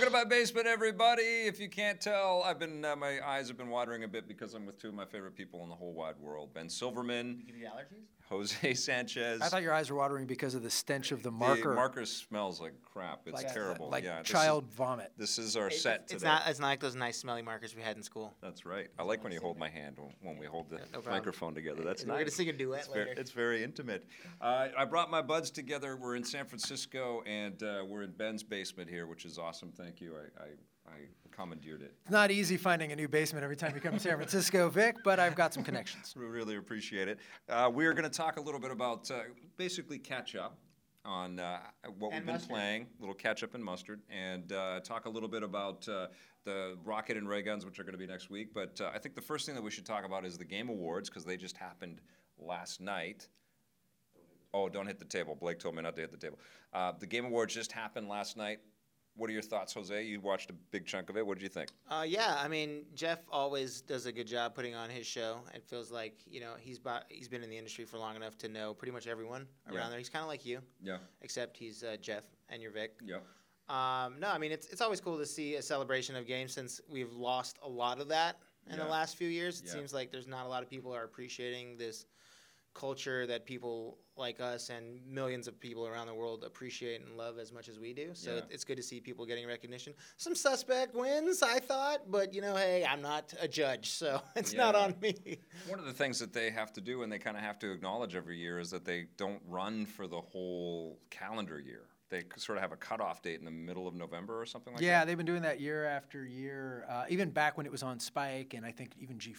Welcome to my basement, everybody. If you can't tell, I've been uh, my eyes have been watering a bit because I'm with two of my favorite people in the whole wide world: Ben Silverman, Give you allergies? Jose Sanchez. I thought your eyes were watering because of the stench of the marker. the marker. marker smells like crap. It's like, terrible. Like yeah, this is- child vomit. This is our It- set it's, today. not. It's not like those nice smelly markers we had in school. That's right. I like when you hold my hand when, when we hold the no microphone together. That's We're nice. gonna sing a duet it's very, later. it's very intimate. Uh, I brought my buds together. We're in San Francisco, and uh, we're in Ben's basement here, which is awesome. Thank you. I, I, I commandeered it. It's not easy finding a new basement every time you come to San Francisco, Vic, but I've got some connections. We really appreciate it. Uh, we are going to talk a little bit about uh, basically catch up on uh, what we've been mustard. playing, a little catch up and mustard, and uh, talk a little bit about uh, the rocket and ray guns, which are going to be next week. But uh, I think the first thing that we should talk about is the game awards because they just happened last night. Oh, don't hit the table. Blake told me not to hit the table. Uh, the game awards just happened last night. What are your thoughts, Jose? You watched a big chunk of it. What did you think? Uh, yeah, I mean Jeff always does a good job putting on his show. It feels like you know he's bo- he's been in the industry for long enough to know pretty much everyone around Yeah. there. He's kind of like you, Yeah. except he's uh, Jeff and you're Vic. Yeah. Um, no, I mean it's it's always cool to see a celebration of games since we've lost a lot of that in Yeah. the last few years. It Yeah. seems like there's not a lot of people are appreciating this culture that people like us and millions of people around the world appreciate and love as much as we do. So Yeah. it's good to see people getting recognition. Some suspect wins, I thought, but you know, hey, I'm not a judge, so it's not on me. One of the things that they have to do and they kind of have to acknowledge every year is that they don't run for the whole calendar year. They sort of have a cutoff date in the middle of November or something like Yeah, that. Yeah, they've been doing that year after year, uh, even back when it was on Spike, and I think even G4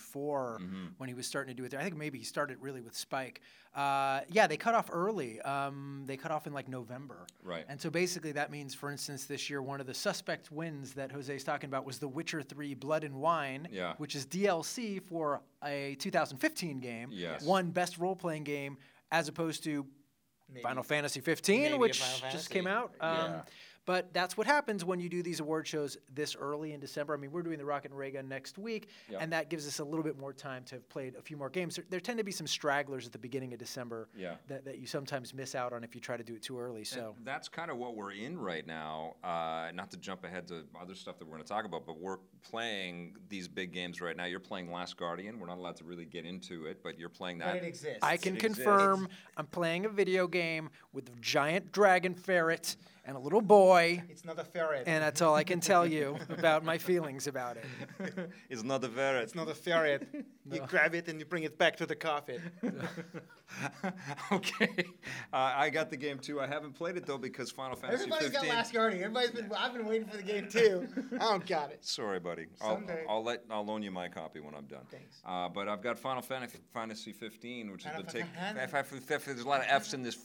Mm-hmm. when he was starting to do it there. I think maybe he started really with Spike. Uh, yeah, they cut off early. Um, they cut off in like November. Right. And so basically, that means, for instance, this year, one of the suspect wins that Jose's talking about was The Witcher 3 Blood and Wine, Yeah. which is DLC for a 2015 game. Yes. Won Best Role Playing Game as opposed to Maybe- Final Fantasy 15, maybe which Final just came out. Um, Yeah. But that's what happens when you do these award shows this early in December. I mean, we're doing the Rocket and Ray Gun next week, Yeah. and that gives us a little bit more time to have played a few more games. There, there tend to be some stragglers at the beginning of December Yeah. that, that you sometimes miss out on if you try to do it too early. So And that's kind of what we're in right now. Uh, not to jump ahead to other stuff that we're going to talk about, but we're playing these big games right now. You're playing Last Guardian. We're not allowed to really get into it, but you're playing that. But it exists. I can It exists. confirm I'm playing a video game with a giant dragon ferret and a little boy, It's not a ferret. and that's all I can tell you about my feelings about it. it's not a ferret. it's not a ferret. You grab it and you bring it back to the coffin. okay. Uh, I got the game too. I haven't played it though because Final Fantasy Everybody's 15. got Last Guardian. Everybody's been. I've been waiting for the game too. I don't got it. Sorry, buddy. I'll, I'll let I'll loan you my copy when I'm done. Thanks. Uh, but I've got Final Fantasy 15, which is the take taking. There's a lot of F's in this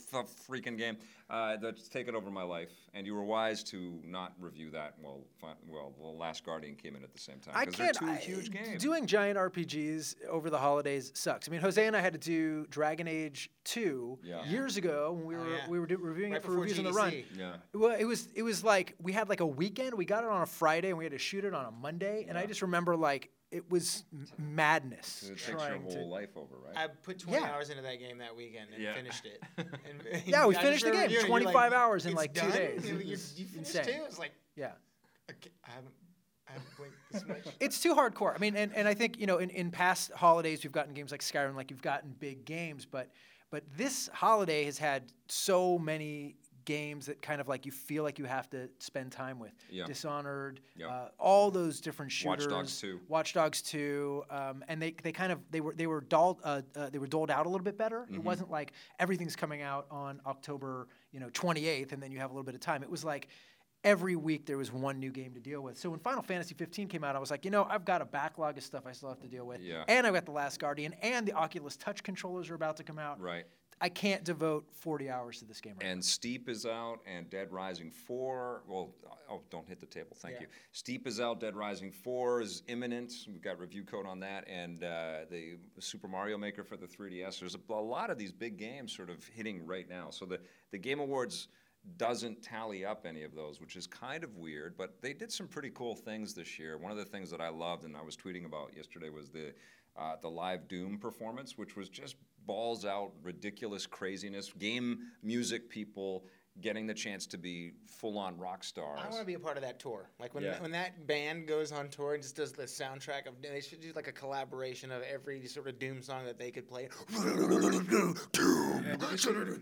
freaking game. Uh, that's taken over my life, and you were wise to not review that. Well, well, the Last Guardian came in at the same time I can't. they're two I- huge games. Doing giant RPGs over the holidays sucks. I mean, Jose and I had to do Dragon Age 2 Yeah. years ago when we Oh, were yeah. we were do, reviewing Right it for before reviews on the run. Yeah. Well, it was it was like we had like a weekend. We got it on a Friday and we had to shoot it on a Monday. And I just remember like it was m- madness. It takes your whole to- life over, right? I put 20 Yeah. hours into that game that weekend and Yeah. finished it. And, Yeah, we I finished the game, reviewing it, you're 25 like, hours in, "It's like, two done?" days. You, It was you finished insane. too? It's like yeah. okay, I haven't, I haven't played this much. It's too hardcore. I mean, and, and I think you know, in, in past holidays, we've gotten games like Skyrim, like you've gotten big games, but but this holiday has had so many games that kind of like you feel like you have to spend time with. Yeah. Dishonored, Yeah. uh, all those different Watch shooters. Dogs 2. Watch Dogs 2, um, and they, they kind of they were they were doled uh, uh, they were doled out a little bit better. Mm-hmm. It wasn't like everything's coming out on October you know 28th, and then you have a little bit of time. It was like every week there was one new game to deal with. So when Final Fantasy 15 came out, I was like, you know, I've got a backlog of stuff I still have to deal with. Yeah. And I've got The Last Guardian and the Oculus Touch controllers are about to come out. right. I can't devote 40 hours to this game right And Steep is out, and Dead Rising 4. Well, oh, don't hit the table. Thank Yeah. you. Steep is out. Dead Rising 4 is imminent. We've got review code on that, and uh, the Super Mario Maker for the 3DS. There's a, a lot of these big games sort of hitting right now. So the the Game Awards doesn't tally up any of those, which is kind of weird. But they did some pretty cool things this year. One of the things that I loved and I was tweeting about yesterday was the uh, the live Doom performance, which was just balls out, ridiculous craziness. Game music people getting the chance to be full on rock stars. I want to be a part of that tour. Like when Yeah. when that band goes on tour and just does the soundtrack of. They should do like a collaboration of every sort of Doom song that they could play.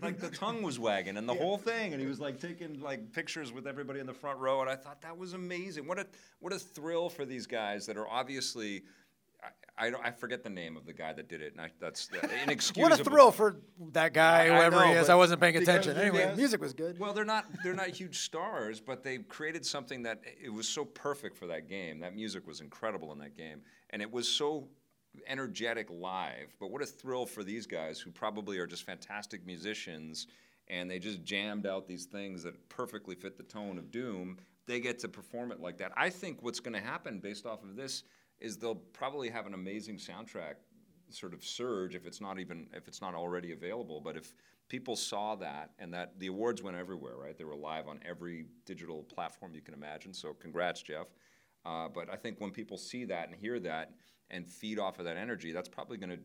like the tongue was wagging and the whole thing, and he was like taking like pictures with everybody in the front row, and I thought that was amazing. What a what a thrill for these guys that are obviously. I, I, don't, I forget the name of the guy that did it, and I, that's uh, What a thrill for that guy, whoever he is. I wasn't paying attention. Anyway, guys- music was good. Well, they're not they're not huge stars, but they created something that it was so perfect for that game. That music was incredible in that game, and it was so energetic live. But what a thrill for these guys who probably are just fantastic musicians, and they just jammed out these things that perfectly fit the tone of Doom. They get to perform it like that. I think what's going to happen based off of this is they'll probably have an amazing soundtrack sort of surge if it's not even if it's not already available. But if people saw that and that the awards went everywhere right? They were live on every digital platform you can imagine. So congrats jeff. Uh, but i think when people see that and hear that and feed off of that energy that's probably going to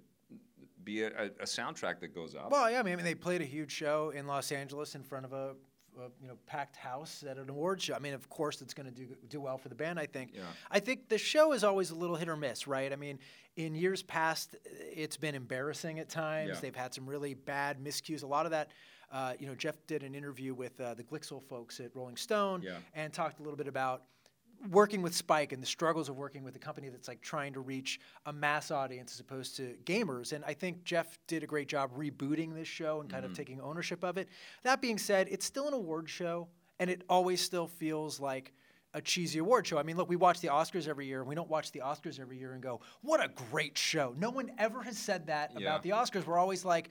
be a, a, soundtrack that goes up. Well, yeah, I mean, I mean, they played a huge show in Los Angeles in front of a, a you know packed house at an award show. I mean, of course, it's going to do do well for the band. I think. Yeah. I think the show is always a little hit or miss, right? I mean, in years past, it's been embarrassing at times. Yeah. They've had some really bad miscues. A lot of that. Uh, you know, Jeff did an interview with uh, the Glixel folks at Rolling Stone Yeah. and talked a little bit about working with Spike and the struggles of working with a company that's like trying to reach a mass audience as opposed to gamers. And I think Jeff did a great job rebooting this show and kind Mm-hmm. of taking ownership of it. That being said, it's still an award show, and it always still feels like a cheesy award show. I mean, look, we watch the Oscars every year, and we don't watch the Oscars every year and go, "What a great show!" No one ever has said that Yeah. about the Oscars. We're always like.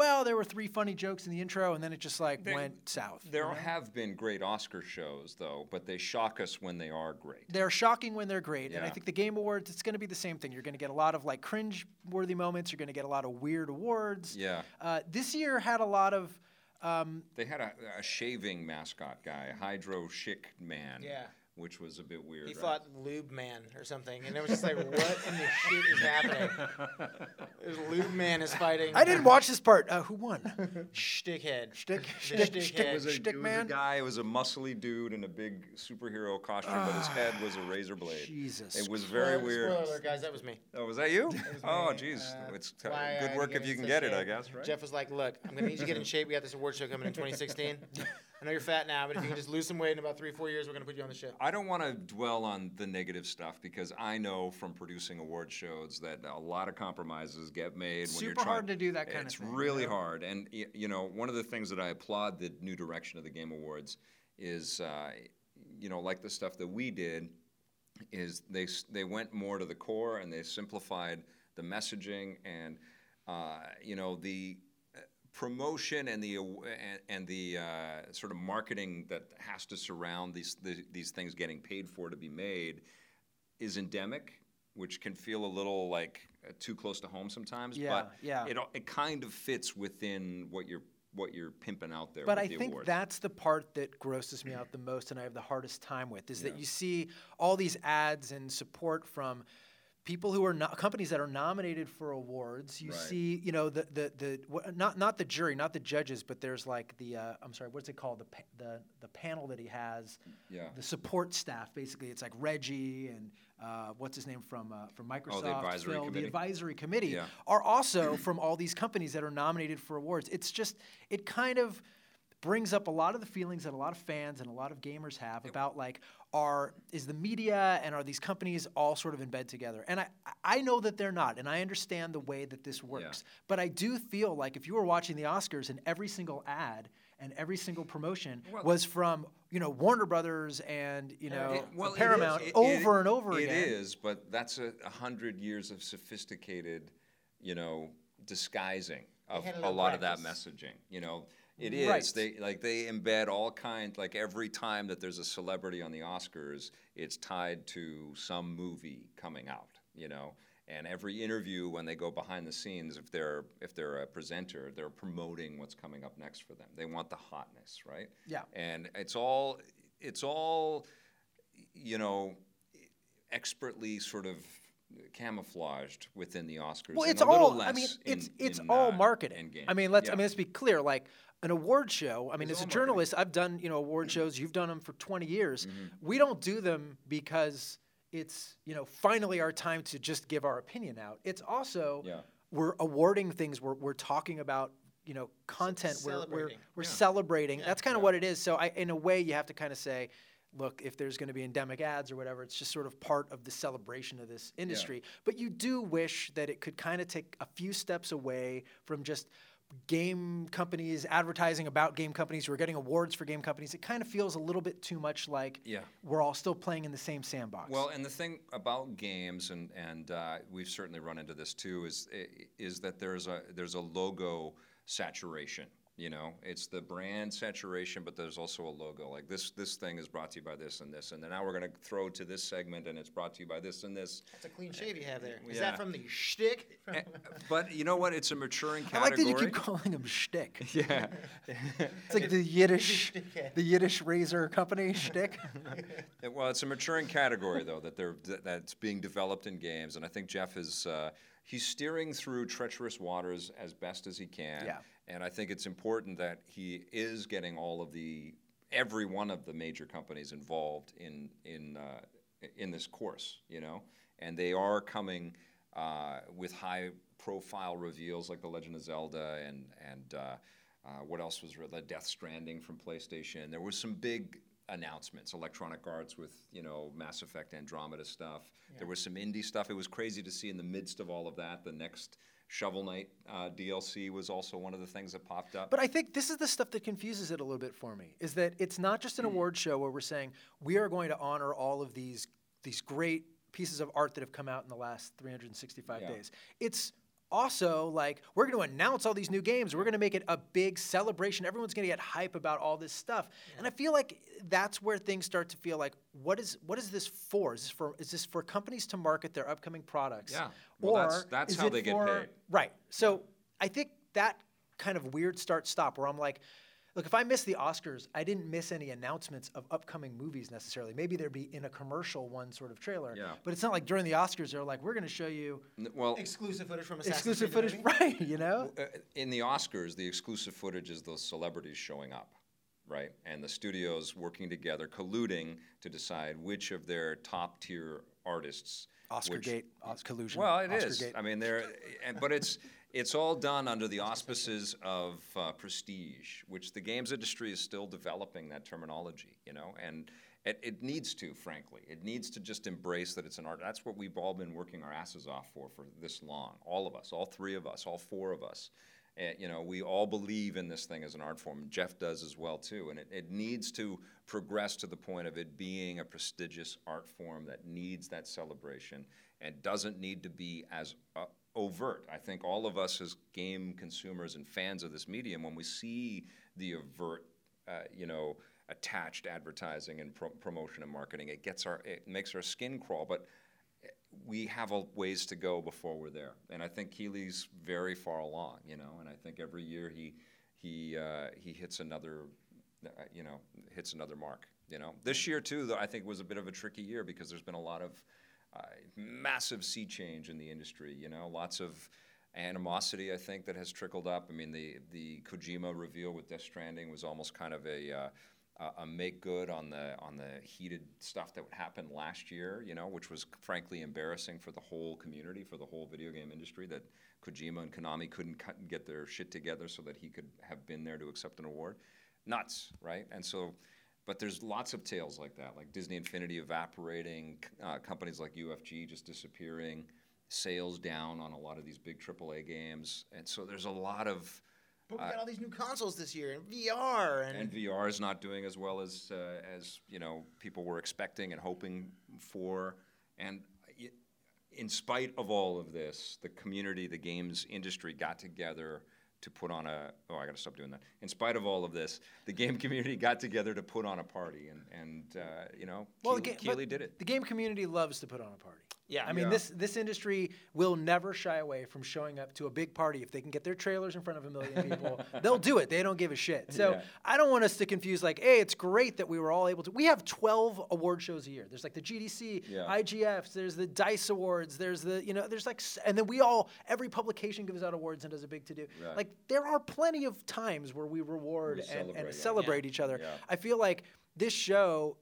Well, there were three funny jokes in the intro, and then it just like went south. there have been great oscar shows though but they shock us when they are great They're shocking when they're great, and I think the Game Awards it's going to be the same thing. You're going to get a lot of like cringe-worthy moments. You're going to get a lot of weird awards. Yeah. Uh, this year had a lot of. Um, They had a, a shaving mascot guy, Hydro Schick Man. Yeah. Which was a bit weird. He right? fought Lube Man or something, and it was just like, what in the shit is happening? There's Lube Man is fighting. I didn't watch this part. Uh, who won? Stickhead. Stick, The stick, Stickhead. stick, was, a, stick was man. a guy. It was a muscly dude in a big superhero costume, but his head was a razor blade. Jesus It was very Spoiler- weird. Spoiler alert, guys, that was me. Oh, was that you? was Oh, me. jeez. Uh, it's that's I good work if you can get it, I guess, right? Jeff was like, "Look, I'm gonna need you to get in shape. We got this award show coming in 2016. I know you're fat now, but if you can just lose some weight in about three, four years, we're gonna put you on the show." I don't want to dwell on the negative stuff because I know from producing award shows that a lot of compromises get made when you're Super trying. hard to do that kind of thing. it's really you hard, and you know, one of the things that I applaud the new direction of the Game Awards is, uh, you know, like the stuff that we did, is they they went more to the core and they simplified the messaging and uh, you know the promotion and the and, and the uh, sort of marketing that has to surround these the, these things getting paid for to be made is endemic, which can feel a little like uh, too close to home sometimes. Yeah, but yeah. it it kind of fits within what you're what you're pimping out there. But with I the think awards. that's the part that grosses me out the most, and I have the hardest time with, is that you see all these ads and support from people who are not companies that are nominated for awards. You Right. see, you know, the the the not not the jury, not the judges, but there's like the uh, I'm sorry, what's it called? The pa- the the panel that he has, Yeah. the support staff. Basically, it's like Reggie and uh, what's his name from uh, from Microsoft, Oh, the advisory Phil, committee? the advisory committee Yeah. are also from all these companies that are nominated for awards. It's just it kind of brings up a lot of the feelings that a lot of fans and a lot of gamers have about like are is the media and are these companies all sort of in bed together? And i i know that they're not and i understand the way that this works. But i do feel like if you were watching the oscars and every single ad and every single promotion Well- was from you know warner brothers and you uh, know It- well, paramount is. It- over it- and over It again. is, but that's a, a hundred years of sophisticated, you know, disguising of a a, little lot of that messaging. You know, it is. Right. They like they embed all kind. Like every time that there's a celebrity on the Oscars, it's tied to some movie coming out. You know. And every interview, when they go behind the scenes, if they're if they're a presenter, they're promoting what's coming up next for them. They want the hotness, right? Yeah. And it's all it's all you know, expertly sort of camouflaged within the Oscars. Well, it's all. I mean, in- it's it's in, all uh, marketing. I mean, let's. Yeah. I mean, let's be clear. Like an award show. I mean, as a journalist, I've done you know award shows. You've done them for 20 years. Mm-hmm. We don't do them because it's you know finally our time to just give our opinion out. It's also Yeah. we're awarding things. We're we're talking about you know content. We're we're, celebrating. we're celebrating. Yeah. That's kind of what it is. So I, in a way, you have to kind of say. Look, if there's going to be endemic ads or whatever, it's just sort of part of the celebration of this industry. But you do wish that it could kind of take a few steps away from just game companies advertising about game companies who are getting awards for game companies. It kind of feels a little bit too much like Yeah. we're all still playing in the same sandbox. Well, and the thing about games, and and uh, we've certainly run into this too, is is that there's a there's a logo saturation. You know, it's the brand saturation, but there's also a logo. Like this this thing is brought to you by this and this, and then now we're going to throw to this segment, and it's brought to you by this and this. That's a clean shave you have there. Is Yeah. that from the shtick? Eh, but you know what? It's a maturing I like that you keep calling him shtick. yeah. It's like the Yiddish, the Yiddish razor company shtick. Yeah, Well, it's a maturing category though that they're that, that's being developed in games, and I think Jeff is uh, he's steering through treacherous waters as best as he can. Yeah. And I think it's important that he is getting all of the every one of the major companies involved in in uh, in this course, you know, and they are coming uh, with high profile reveals like the Legend of Zelda and and. Uh, uh, what else was the Death Stranding from PlayStation? There was some big announcements. Electronic Arts with you know Mass Effect Andromeda stuff. There was some indie stuff. It was crazy to see in the midst of all of that. The next Shovel Knight uh, DLC was also one of the things that popped up. But I think this is the stuff that confuses it a little bit for me. Is that it's not just an Hmm. award show where we're saying we are going to honor all of these these great pieces of art that have come out in the last 365 Yeah. days. It's also like we're going to announce all these new games. We're going to make it a big celebration. Everyone's going to get hype about all this stuff. And I feel like that's where things start to feel like what is what is this for? Is this for is this for companies to market their upcoming products? Yeah. Well, or that's- that's how they get paid. Right. So I think that kind of weird start stop where I'm like, look, if I miss the Oscars, I didn't miss any announcements of upcoming movies necessarily. Maybe there'd be in a commercial one sort of trailer. Yeah. But it's not like during the Oscars they're like, we're going to show you N- well, Exclusive footage from Assassin's exclusive Creed the footage, movie? right? You know. uh, in the Oscars, the exclusive footage is those celebrities showing up, right? And the studios working together, colluding to decide which of their top tier artists. Oscar which- gate, Os- collusion. Well, it Oscar is. Gate. I mean, there, and, but it's it's all done under the auspices of uh, prestige, which the games industry is still developing that terminology. You know, and it, it needs to, frankly, it needs to just embrace that it's an art. That's what we've all been working our asses off for for this long. All of us, all three of us, all four of us. Uh, you know, we all believe in this thing as an art form. Jeff does as well too, and it, it needs to progress to the point of it being a prestigious art form that needs that celebration and doesn't need to be as uh, overt. I think all of us as game consumers and fans of this medium, when we see the overt, uh, you know, attached advertising and pro- promotion and marketing, it gets our, it makes our skin crawl. But we have a ways to go before we're there. And I think Keighley's very far along, you know. And I think every year he he uh, he hits another, uh, you know, hits another mark. You know, this year too, though, I think was a bit of a tricky year because there's been a lot of uh, massive sea change in the industry. You know, lots of animosity I think that has trickled up. I mean, the the Kojima reveal with Death Stranding was almost kind of a uh, a- make good on the on the heated stuff that happened last year, you know, which was frankly embarrassing for the whole community, for the whole video game industry. That Kojima and Konami couldn't get their shit together so that he could have been there to accept an award. Nuts, right? And so, but there's lots of tales like that, like Disney Infinity evaporating, uh, companies like UFG just disappearing, sales down on a lot of these big AAA games, and so there's a lot of But we got all these new consoles this year and VR and, and VR is not doing as well as uh, as you know people were expecting and hoping for. And in spite of all of this, the community, the games industry, got together to put on a. Oh, I got to stop doing that. In spite of all of this, the game community got together to put on a party, and and uh, you know, Well, the Keighley, ga- Keighley did it. The game community loves to put on a party. Yeah. I mean, Yeah. this this industry will never shy away from showing up to a big party if they can get their trailers in front of a million people. they'll do it. They don't give a shit. So Yeah. I don't want us to confuse like, hey, it's great that we were all able to. We have 12 award shows a year. There's like the GDC, Yeah. IGFs. There's the Dice Awards. There's the you know, there's like, and then we all every publication gives out awards and does a big to do. Right. Like there are plenty of times where we reward We and, celebrate, and celebrate each other. I feel like this show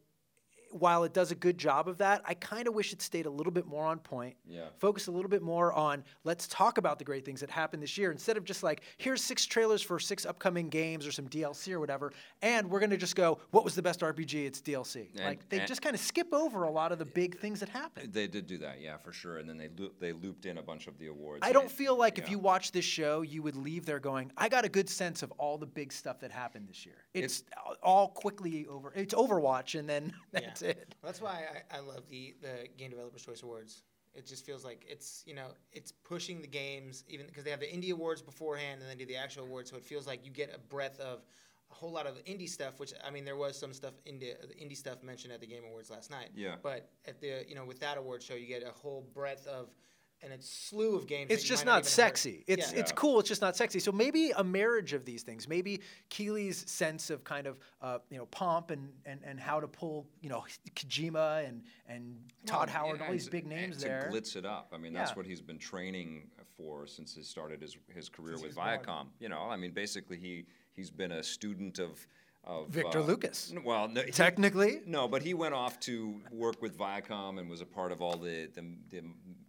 while it does a good job of that, I kind of wish it stayed a little bit more on point. Yeah. Focus a little bit more on let's talk about the great things that happened this year instead of just like here's six trailers for six upcoming games or some DLC or whatever, and we're gonna just go what was the best RPG? It's DLC. And- like they just kind of skip over a lot of the big uh, things that happened. They did do that, yeah, for sure. And then they loop, they looped in a bunch of the awards. I don't it- feel like if you watch this show, you would leave there going, I got a good sense of all the big stuff that happened this year. It's, all quickly over. It's Overwatch, and then that's Yeah. it. That's why I, I love the, the Game Developers Choice Awards. It just feels like it's you know it's pushing the games even because they have the indie awards beforehand and then do the actual awards, so it feels like you get a breadth of a whole lot of indie stuff. Which I mean, there was some stuff indie indie stuff mentioned at the Game Awards last night. Yeah. But at the you know with that award show, you get a whole breadth of and a slew of games. that It's you just might not even have heard. sexy. It's Yeah. it's cool. It's just not sexy. So maybe a marriage of these things. Maybe Keighley's sense of kind of uh, you know pomp and, and, and how to pull you know Kojima and and Todd Well, Howard, yeah, all these big to- names and there. To glitz it up. I mean, that's Yeah. what he's been training for since he started his, his career Since with was born. Viacom. You know, I mean, basically he he's been a student of of Victor uh, Lucas. n- Well, no, he- Technically, no, but he went off to work with Viacom and was a part of all the, the, the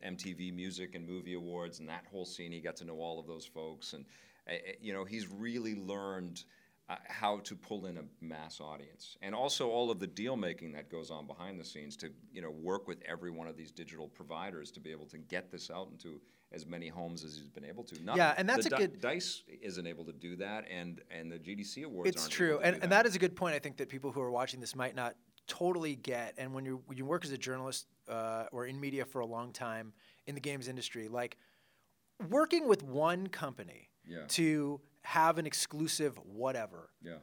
MTV Music and Movie Awards and that whole scene. He got to know all of those folks, and uh, you know he's really learned uh, how to pull in a mass audience, and also all of the deal making that goes on behind the scenes to you know work with every one of these digital providers to be able to get this out into as many homes as he's been able to. Not Yeah, and that's a Di- good- Dice isn't able to do that, and and the GDC awards. it's aren't true, able to and and that is a good point. I think that people who are watching this might not totally get. And when you when you work as a journalist uh, or in media for a long time in the games industry, like working with one company Yeah. to have an exclusive whatever Yeah.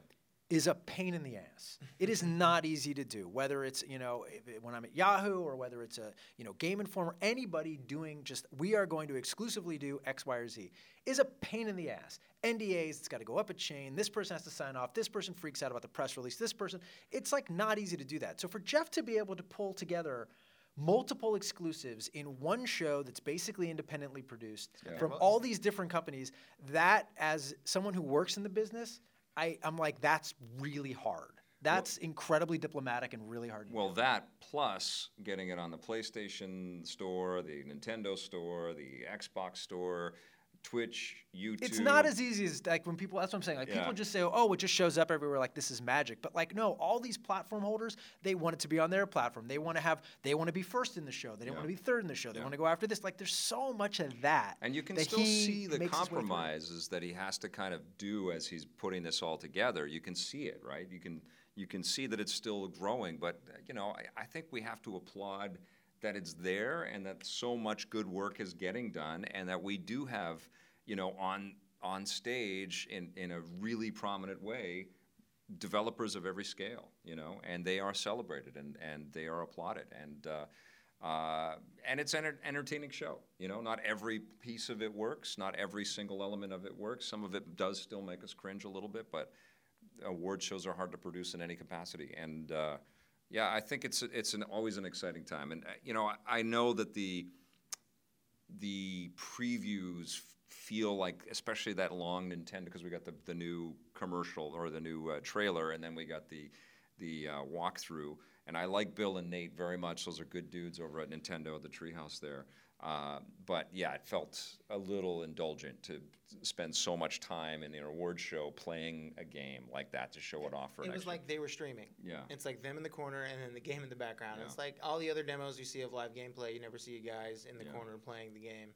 Is a pain in the ass. It is not easy to do. Whether it's you know when I'm at Yahoo or whether it's a you know Game Informer, anybody doing just we are going to exclusively do X, Y, or Z is a pain in the ass. NDAs, it's got to go up a chain. This person has to sign off. This person freaks out about the press release. This person, it's like not easy to do that. So for Jeff to be able to pull together multiple exclusives in one show that's basically independently produced Yeah. from all these different companies that as someone who works in the business I, i'm like that's really hard. That's incredibly diplomatic and really hard to Well, that plus getting it on the PlayStation store, the Nintendo store, the Xbox store, Twitch, YouTube. It's not as easy as like when people. That's what I'm saying. Like Yeah. people just say, "Oh, it just shows up everywhere." Like this is magic. But like no, all these platform holders, they want it to be on their platform. They want to have. They want to be first in the show. They don't Yeah. want to be third in the show. They Yeah. want to go after this. Like there's so much of that. And you can still see the makes his way through. compromises that he has to kind of do as he's putting this all together. You can see it, right? You can you can see that it's still growing, but you know, I, I think we have to applaud that it's there and that so much good work is getting done, and that we do have, you know, on on stage in in a really prominent way developers of every scale, you know, and they are celebrated and, and they are applauded. And, uh, uh, and it's an enter- entertaining show, you know, not every piece of it works, not every single element of it works. Some of it does still make us cringe a little bit, but award shows are hard to produce in any capacity. And, uh, yeah, I think it's, it's an, always an exciting time. And, uh, you know, I, I know that the, the previews feel like, especially that long Nintendo, because we got the, the new commercial or the new uh, trailer, and then we got the the uh, walkthrough. And I like Bill and Nate very much; those are good dudes over at Nintendo the Treehouse there. Uh, but yeah, it felt a little indulgent to spend so much time in the award show playing a game like that to show it off for It an was extra- like they were streaming. Yeah. It's like them in the corner and then the game in the background. Yeah. It's like all the other demos you see of live gameplay. You never see you guys in the Yeah. corner playing the game.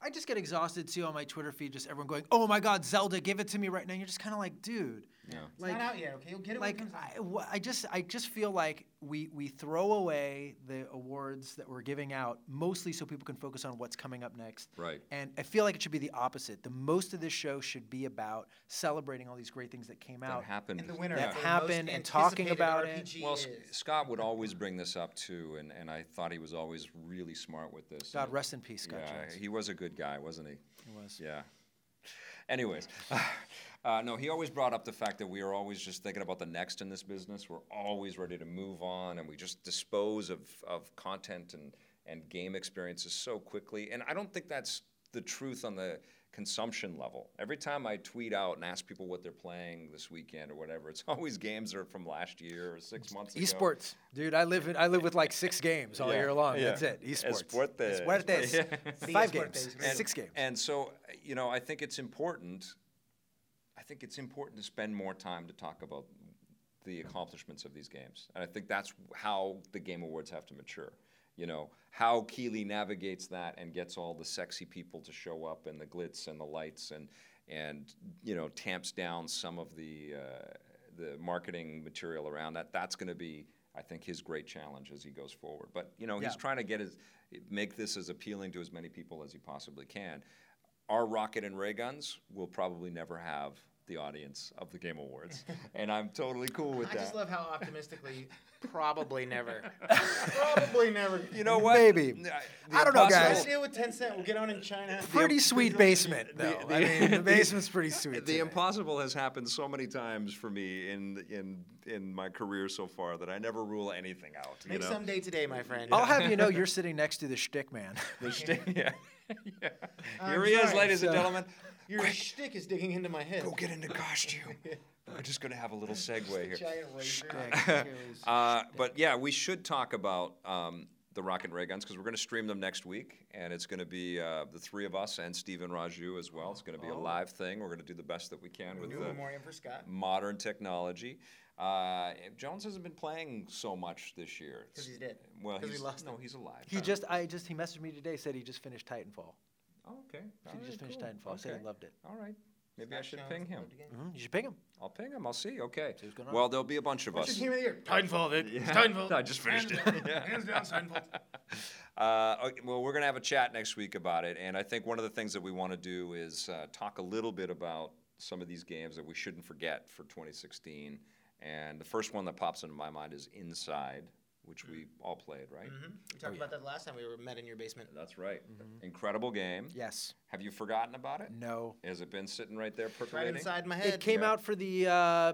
I just get exhausted too on my Twitter feed, just everyone going, "Oh my God, Zelda, give it to me right now." You're just kind of like, dude, Yeah. It's like, not out yet. Okay, you'll get it when like it comes out. I, I just I just feel like we we throw away the awards that we're giving out mostly so people can focus on what's coming up next. Right. And I feel like it should be the opposite. The most of this show should be about celebrating all these great things that came That out. happened. And the winner that for the happened and talking anticipated about it. Well, is- Scott would always bring this up too, and, and I thought he was always really smart with this. God rest in peace, Scott yeah, Jones. he was a good guy, wasn't he? He was. Yeah. Anyways, uh, no, he always brought up the fact that we are always just thinking about the next in this business. We're always ready to move on, and we just dispose of, of content and, and game experiences so quickly. And I don't think that's the truth on the consumption level. Every time I tweet out and ask people what they're playing this weekend or whatever, it's always games that are from last year or six months ago. Esports, dude. I live in, I live with like six games all Yeah, year long. yeah. That's it. Esports. Esportes. Esportes. Yeah. Five games. right. Six games. And so, you know, I think it's important. I think it's important to spend more time to talk about the accomplishments of these games, and I think that's how the Game Awards have to mature. You know, how Keighley navigates that and gets all the sexy people to show up and the glitz and the lights and and you know tamps down some of the uh, the marketing material around that. That's going to be, I think, his great challenge as he goes forward. But you know, he's trying to get his make this as appealing to as many people as he possibly can. Our rocket and ray guns will probably never have the audience of the Game Awards, and I'm totally cool with that. I that. just love how optimistically, probably never, probably never. you know what? Maybe. The I don't know, impossible- guys. deal with Tencent. We'll get on in China. Pretty sweet basement, though. the- I mean, the basement's pretty sweet. The today. impossible has happened so many times for me in in in my career so far that I never rule anything out. You Make know? some day today, my friend. I'll have you know you're sitting next to the shtick man. The sti- yeah. yeah. I'm Here he is, sorry, ladies and gentlemen. Your shtick is digging into my head. Go get into costume. We're just gonna have a little segue here. Giant razor. Uh, but yeah, we should talk about um, the rocket ray guns because we're going to stream them next week, and it's going to be uh, the three of us and Stephen Raju as well. It's going to be a Oh. live thing. We're going to do the best that we can with the memoriam for Scott. modern technology. Uh, Jones hasn't been playing so much this year. 'Cause It's- he's dead. Well, 'Cause we he's, lost no, him. he's alive. He just, I just, he messaged me today. Said he just finished Titanfall. Oh, okay. He All just right, finished cool. Titanfall. Said Okay. he loved it. All right. Maybe I should Jones ping him. loved the game. hmm You should ping him. I'll ping him. I'll see. Okay. See what's going on. Well, there'll be a bunch of What's us. your game of the year? Titanfall, Vic. It's Yeah. Titanfall. I just finished Hands it. Yeah. Hands down, Titanfall. Uh, okay, well, we're going to have a chat next week about it, and I think one of the things that we want to do is uh, talk a little bit about some of these games that we shouldn't forget for 2016. And the first one that pops into my mind is Inside, which we all played, right? Mhm. We talked about that last time we were met in your basement. That's right. Incredible game. Yes. Have you forgotten about it? No. Has it been sitting right there percolating? Right percolating? inside my head. It came Yeah. out for the uh,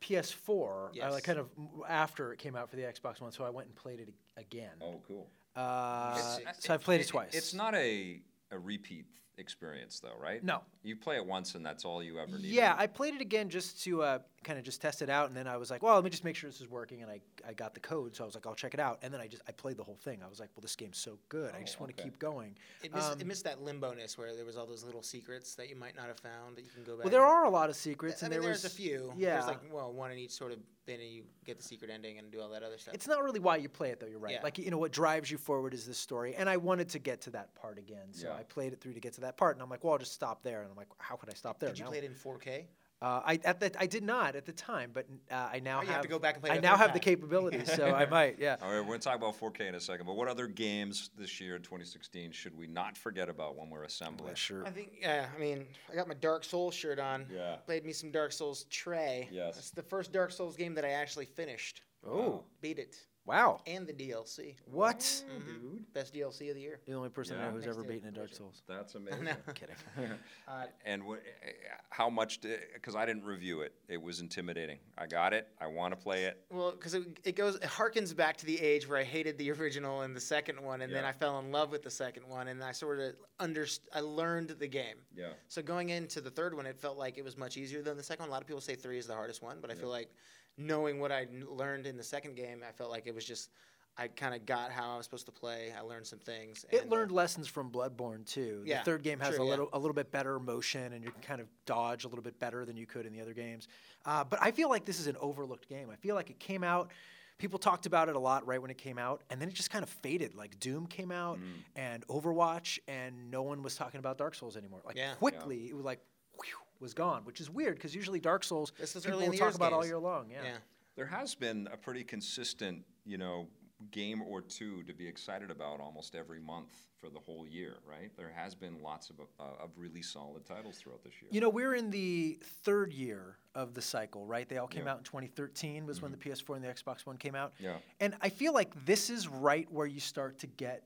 PS4. I Yes. like kind of after it came out for the Xbox One, so I went and played it again. Oh, cool. Uh, It's- so I've played it, twice. It's not a, a repeat experience, though, right? No. You play it once, and that's all you ever need. Yeah, I played it again just to uh, kind of just test it out, and then I was like, well, let me just make sure this is working, and I, I got the code, so I was like, I'll check it out, and then I just I played the whole thing. I was like, well, this game's so good, I Oh, just want to okay. keep going. It missed, Um, it missed that limbo-ness where there was all those little secrets that you might not have found that you can go back. Well, there and- are a lot of secrets, I and mean, there there's was a few. Yeah, There's like well, one in each sort of bin, and you get the secret ending and do all that other stuff. It's not really why you play it, though. You're right. Yeah. Like you know, what drives you forward is this story, and I wanted to get to that part again, so Yeah. I played it through to get to that part, and I'm like, well, I'll just stop there, and I'm like, how could I stop there? Did you Now- play it in 4K? Uh, I at the, I did not at the time, but uh, I now Oh, have, have to go back and play I now third have the time. capabilities, so I might. Yeah. All right, we're going to talk about 4K in a second, but what other games this year in 2016 should we not forget about when we're assembling? sure. I think, yeah. I mean, I got my Dark Souls shirt on. Yeah. Played me some Dark Souls Trey. Yes. It's the first Dark Souls game that I actually finished. Oh, Beat it. Wow. And the DLC. What? Mhm. Best DLC of the year. The only person I know who's Next ever beaten a Dark Souls. That's amazing. know. Kidding. Uh, and wh- how much, did, because I didn't review it, it was intimidating. I got it, I want to play it. Well, because it, it goes, it harkens back to the age where I hated the original and the second one, and then I fell in love with the second one, and I sort of underst- I learned the game. Yeah. So going into the third one, it felt like it was much easier than the second one. A lot of people say three is the hardest one, but I feel like knowing what I learned in the second game, I felt like it was just I kind of got how I was supposed to play. I learned some things. It and, uh, learned lessons from Bloodborne too. Yeah, the third game has true, a yeah. little a little bit better motion, and you can kind of dodge a little bit better than you could in the other games. Uh, but I feel like this is an overlooked game. I feel like it came out people talked about it a lot right when it came out, and then it just kind of faded. Like Doom came out Mm. and Overwatch, and no one was talking about Dark Souls anymore. Like Yeah. quickly, it was like whew, was gone, which is weird because usually Dark Souls this is people early will talk year's about all year long. Yeah. yeah. There has been a pretty consistent, you know, game or two to be excited about almost every month for the whole year, right? There has been lots of uh, of really solid titles throughout this year. You know, we're in the third year of the cycle, right? They all came Yeah. out in 2013 was when the PS4 and the Xbox One came out. Yeah. And I feel like this is right where you start to get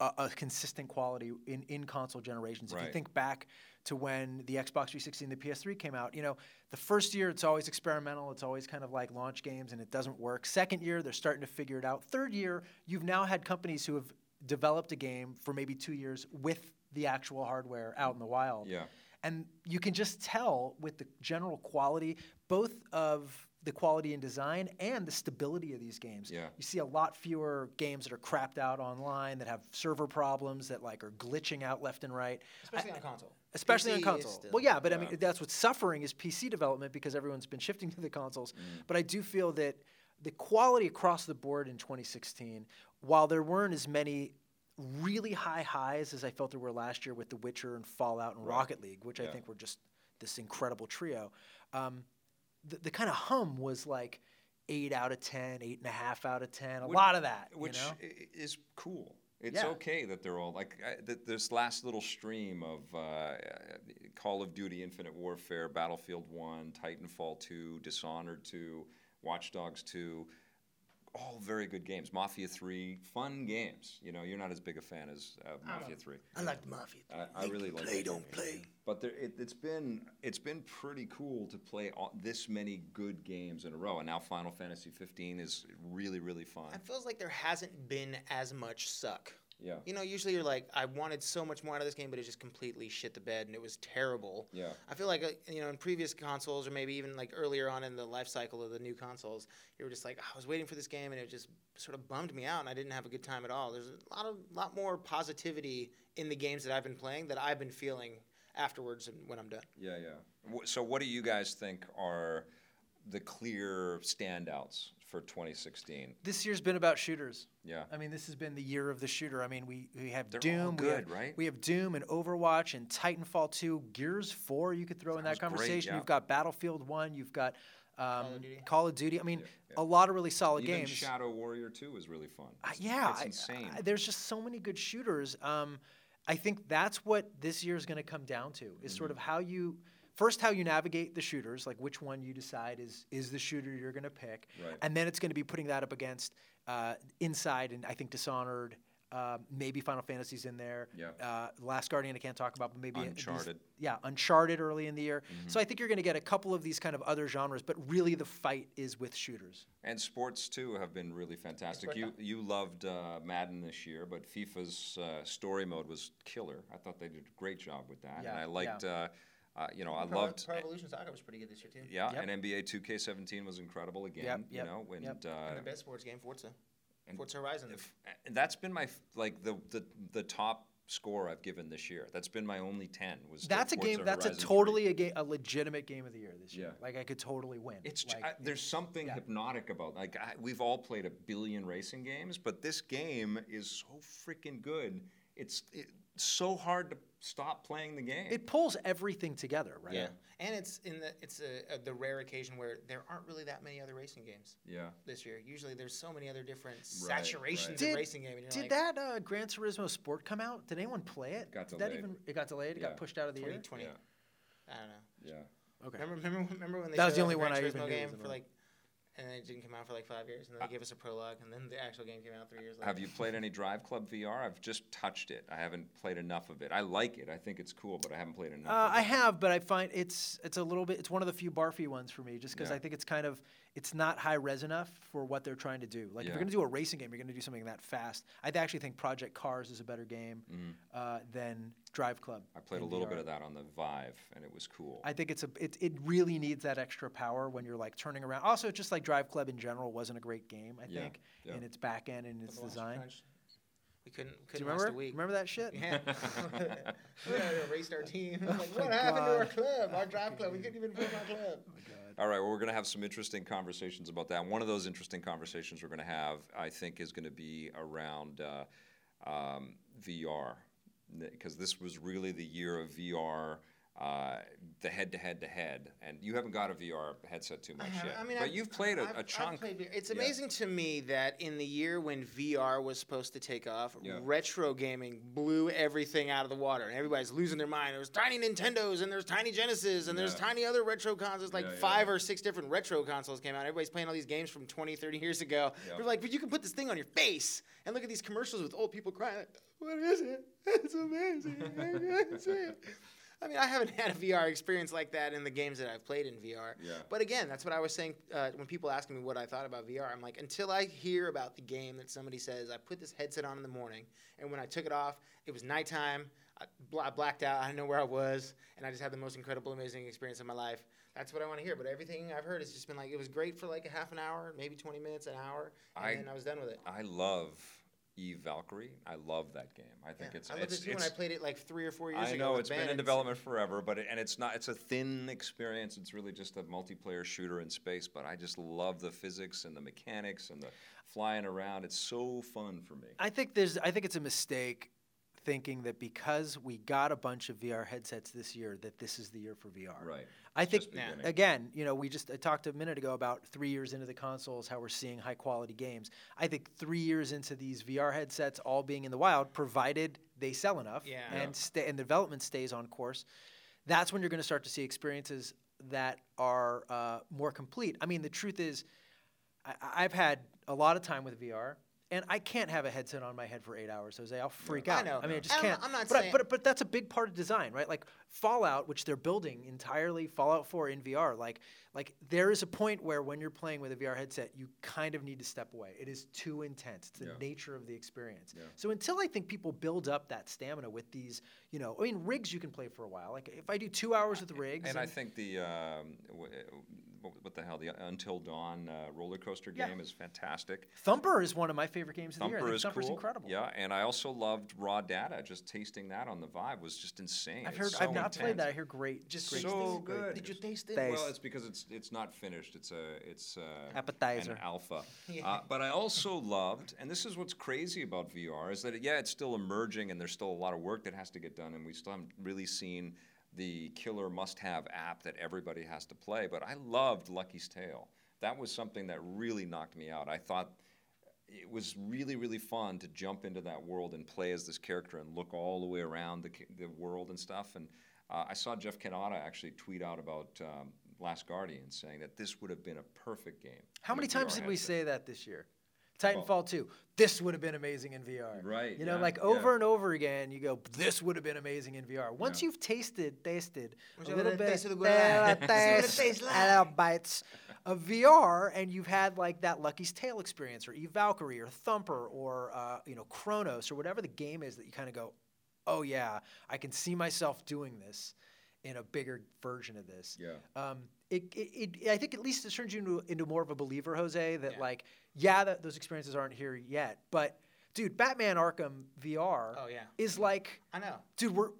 a, a consistent quality in, in console generations. If you think back to when the Xbox 360 and the PS3 came out, you know, the first year it's always experimental, it's always kind of like launch games and it doesn't work. Second year they're starting to figure it out. Third year, you've now had companies who have developed a game for maybe 2 years with the actual hardware out in the wild. Yeah. And you can just tell with the general quality, both of the quality and design and the stability of these games. Yeah. You see a lot fewer games that are crapped out online that have server problems that like are glitching out left and right. Especially on console. Especially PC on console. Well, yeah, but I mean that's what's suffering is PC development because everyone's been shifting to the consoles. Mm. But I do feel that the quality across the board in 2016, while there weren't as many really high highs as I felt there were last year with The Witcher and Fallout and Right. Rocket League, which I think were just this incredible trio. Um, the, the kind of hum was like eight out of 10, eight and a half out of 10, a Which- lot of that. which you know? is cool. It's Yeah. okay that they're all like I, th- this last little stream of uh, Call of Duty, Infinite Warfare, Battlefield One, Titanfall Two, Dishonored Two, Watch Dogs Two, all very good games. Mafia Three, fun games. You know, you're not as big a fan as uh, Mafia Three. I like the Mafia. I, I really like play, that don't game. play. But there, it, it's been it's been pretty cool to play all, this many good games in a row, and now Final Fantasy 15 is really really fun. It feels like there hasn't been as much suck. Yeah, You know, usually you're like, I wanted so much more out of this game, but it just completely shit the bed and it was terrible. yeah. I feel like, uh, you know, in previous consoles or maybe even like earlier on in the life cycle of the new consoles, you were just like, I was waiting for this game and it just sort of bummed me out and I didn't have a good time at all. There's a lot of lot more positivity in the games that I've been playing that I've been feeling afterwards and when I'm done. Yeah, yeah. So, what do you guys think are the clear standouts for 2016? This year's been about shooters. Yeah, I mean, this has been the year of the shooter. I mean, we, we have They're all Doom, we, have, right? we have Doom and Overwatch and Titanfall 2, Gears 4. You could throw in That was that great, conversation. yeah. You've got Battlefield 1. You've got um, of Duty. Call of Duty. I mean, Yeah, yeah. a lot of really solid even games. Shadow Warrior 2 is really fun. Uh, yeah, it's insane. I- there's just so many good shooters. Um, I think that's what this year is going to come down to is sort of Mm-hmm. how you first how you navigate the shooters, like which one you decide is is the shooter you're going to pick, Right. and then it's going to be putting that up against uh, Inside and I think Dishonored. Uh, maybe Final Fantasy's in there. Yeah. Uh, Last Guardian I can't talk about, but maybe these- Uncharted. yeah, Uncharted early in the year. Mm-hmm. So I think you're going to get a couple of these kind of other genres, but really the fight is with shooters. And sports too have been really fantastic. You you loved uh, Madden this year, but FIFA's uh, story mode was killer. I thought they did a great job with that, and I liked. yeah. Uh, uh, you know, I Pro, loved. Pro Evolution Soccer was pretty good this year too. Yeah, Yep. and NBA 2K17 was incredible again. Yep, you know, and yep. uh, And the best sports game, Forza. and Forza Horizon. if- and that's been my like the, the the top score I've given this year. That's been my only ten. Was That's a game. Forza That's a Horizon 3. totally a game, a legitimate game of the year this year. Yeah. Like I could totally win. It's j- like, I, there's something yeah. hypnotic about like I, we've all played a billion racing games, but this game is so freaking good. It's it, so hard to stop playing the game. it pulls everything together, right? Yeah, and it's in the it's a, a, the rare occasion where there aren't really that many other racing games yeah, this year. Usually, there's so many other different Right, saturations right. of Did- racing game. And Did like, that uh, Gran Turismo Sport come out? Did anyone play it? Got Did that even it got delayed? It Yeah. got pushed out of the year. 2020? yeah, I don't know. yeah. Okay. Remember, remember, remember when they That was the only one Gran I even Turismo knew game for like, and then it didn't come out for like five years, and then they gave us a prologue, and then the actual game came out three years later. Have you played any Drive Club VR? I've just touched it. I haven't played enough of it. I like it. I think it's cool, but I haven't played enough. Uh, of I have, but I find it's it's a little bit. It's one of the few barfy ones for me, just because Yeah. I think it's kind of it's not high res enough for what they're trying to do. Like if you're going to do a racing game, you're going to do something that fast. I actually think Project Cars is a better game uh, than Drive Club. I played a little VR. bit of that on the Vive, and it was cool. I think it's a it, it really needs that extra power when you're like turning around. Also, just like Drive Club in general wasn't a great game. I Yeah, think yeah. in its back end and its design. Crunch? We couldn't Do couldn't you last remember? a week. Remember that shit? Yeah. we had to raced our team. like, Oh what my happened to our club, our drive club? We couldn't even form our club. Oh my god. All right, well, we're going to have some interesting conversations about that. One of those interesting conversations we're going to have, I think, is going to be around uh, um, VR, because this was really the year of VR. Uh, the head to head to head, and you haven't got a VR headset too much yet. I mean, but I've- you've played a, a chunk. played. It's Yeah. amazing to me that in the year when VR was supposed to take off, Yeah. retro gaming blew everything out of the water, and everybody's losing their mind. There's tiny Nintendos, and there's tiny Genesis, and there's Yeah. tiny other retro consoles. Like Yeah, yeah, five yeah. or six different retro consoles came out. Everybody's playing all these games from 20, 30 years ago. Yeah. They're like, but you can put this thing on your face and look at these commercials with old people crying. Like, what is it? It's amazing. I can't see it." I mean, I haven't had a VR experience like that in the games that I've played in VR. Yeah. But again, that's what I was saying uh, when people ask me what I thought about VR. I'm like, until I hear about the game that somebody says, I put this headset on in the morning, and when I took it off, it was nighttime. I, bl- I blacked out. I didn't know where I was, and I just had the most incredible, amazing experience of my life. That's what I want to hear. But everything I've heard has just been like, it was great for like a half an hour, maybe 20 minutes, an hour, and I- then I was done with it. I love Eve Valkyrie. I love that game. I think Yeah. it's I loved it's, it too when I played it like three or four years I ago. I know with it's Ben, been in and development forever, but it, and it's not. It's a thin experience. It's really just a multiplayer shooter in space. But I just love the physics and the mechanics and the flying around. It's so fun for me. I think there's. I think it's a mistake thinking that because we got a bunch of VR headsets this year, that this is the year for VR. Right. I It's think again, you know, we just I talked a minute ago about three years into the consoles, how we're seeing high quality games. I think three years into these VR headsets all being in the wild, provided they sell enough Yeah. and stay and the development stays on course, that's when you're going to start to see experiences that are uh, more complete. I mean, the truth is, I, I've had a lot of time with VR. And I can't have a headset on my head for eight hours, Jose. I'll freak I out. know. I mean, I just I'm- can't. I'm not but, I- saying- but but that's a big part of design, right? Like Fallout, which they're building entirely Fallout 4 in VR. Like like there is a point where when you're playing with a VR headset, you kind of need to step away. It is too intense. It's the Yeah. nature of the experience. Yeah. So until I think people build up that stamina with these, you know, I mean, rigs you can play for a while. Like if I do two hours with rigs, And I think the um, w- what, what the hell the Until Dawn uh, roller coaster Yeah. game is fantastic. Thumper is one of my favorite games of the year. I Thumper think is Thumper's cool. incredible. Yeah, and I also loved Raw Data. Just tasting that on the Vive was just insane. I've heard. so I've not played that. I hear great. Just great. so things. Great good. Did you taste it? Taste. Well, it's because it's it's not finished. It's a it's a, Appetizer. an alpha. Yeah. Uh, but I also loved, and this is what's crazy about VR is that yeah, it's still emerging, and there's still a lot of work that has to get done, and we still haven't really seen the killer must-have app that everybody has to play. But I loved Lucky's Tale. That was something that really knocked me out. I thought it was really really fun to jump into that world and play as this character and look all the way around the, the world and stuff and uh, i saw jeff Cannata actually tweet out about um, last guardian saying that this would have been a perfect game How many times did we say that this year? Titanfall 2. This would have been amazing in VR. Right, You know, yeah, like yeah. over and over again, you go, this would have been amazing in VR. Once Yeah. you've tasted, tasted Once a little bit, taste of little taste, See what it tastes a little bites of VR, and you've had like that Lucky's Tale experience, or Eve Valkyrie, or Thumper, or uh, you know Chronos, or whatever the game is that you kind of go, oh yeah, I can see myself doing this in a bigger version of this yeah um, it, it, it, I think at least it turns you into, into more of a believer, Jose. That Yeah. like, yeah, that those experiences aren't here yet, but dude, Batman Arkham VR Oh, yeah. is like, I know. dude, we're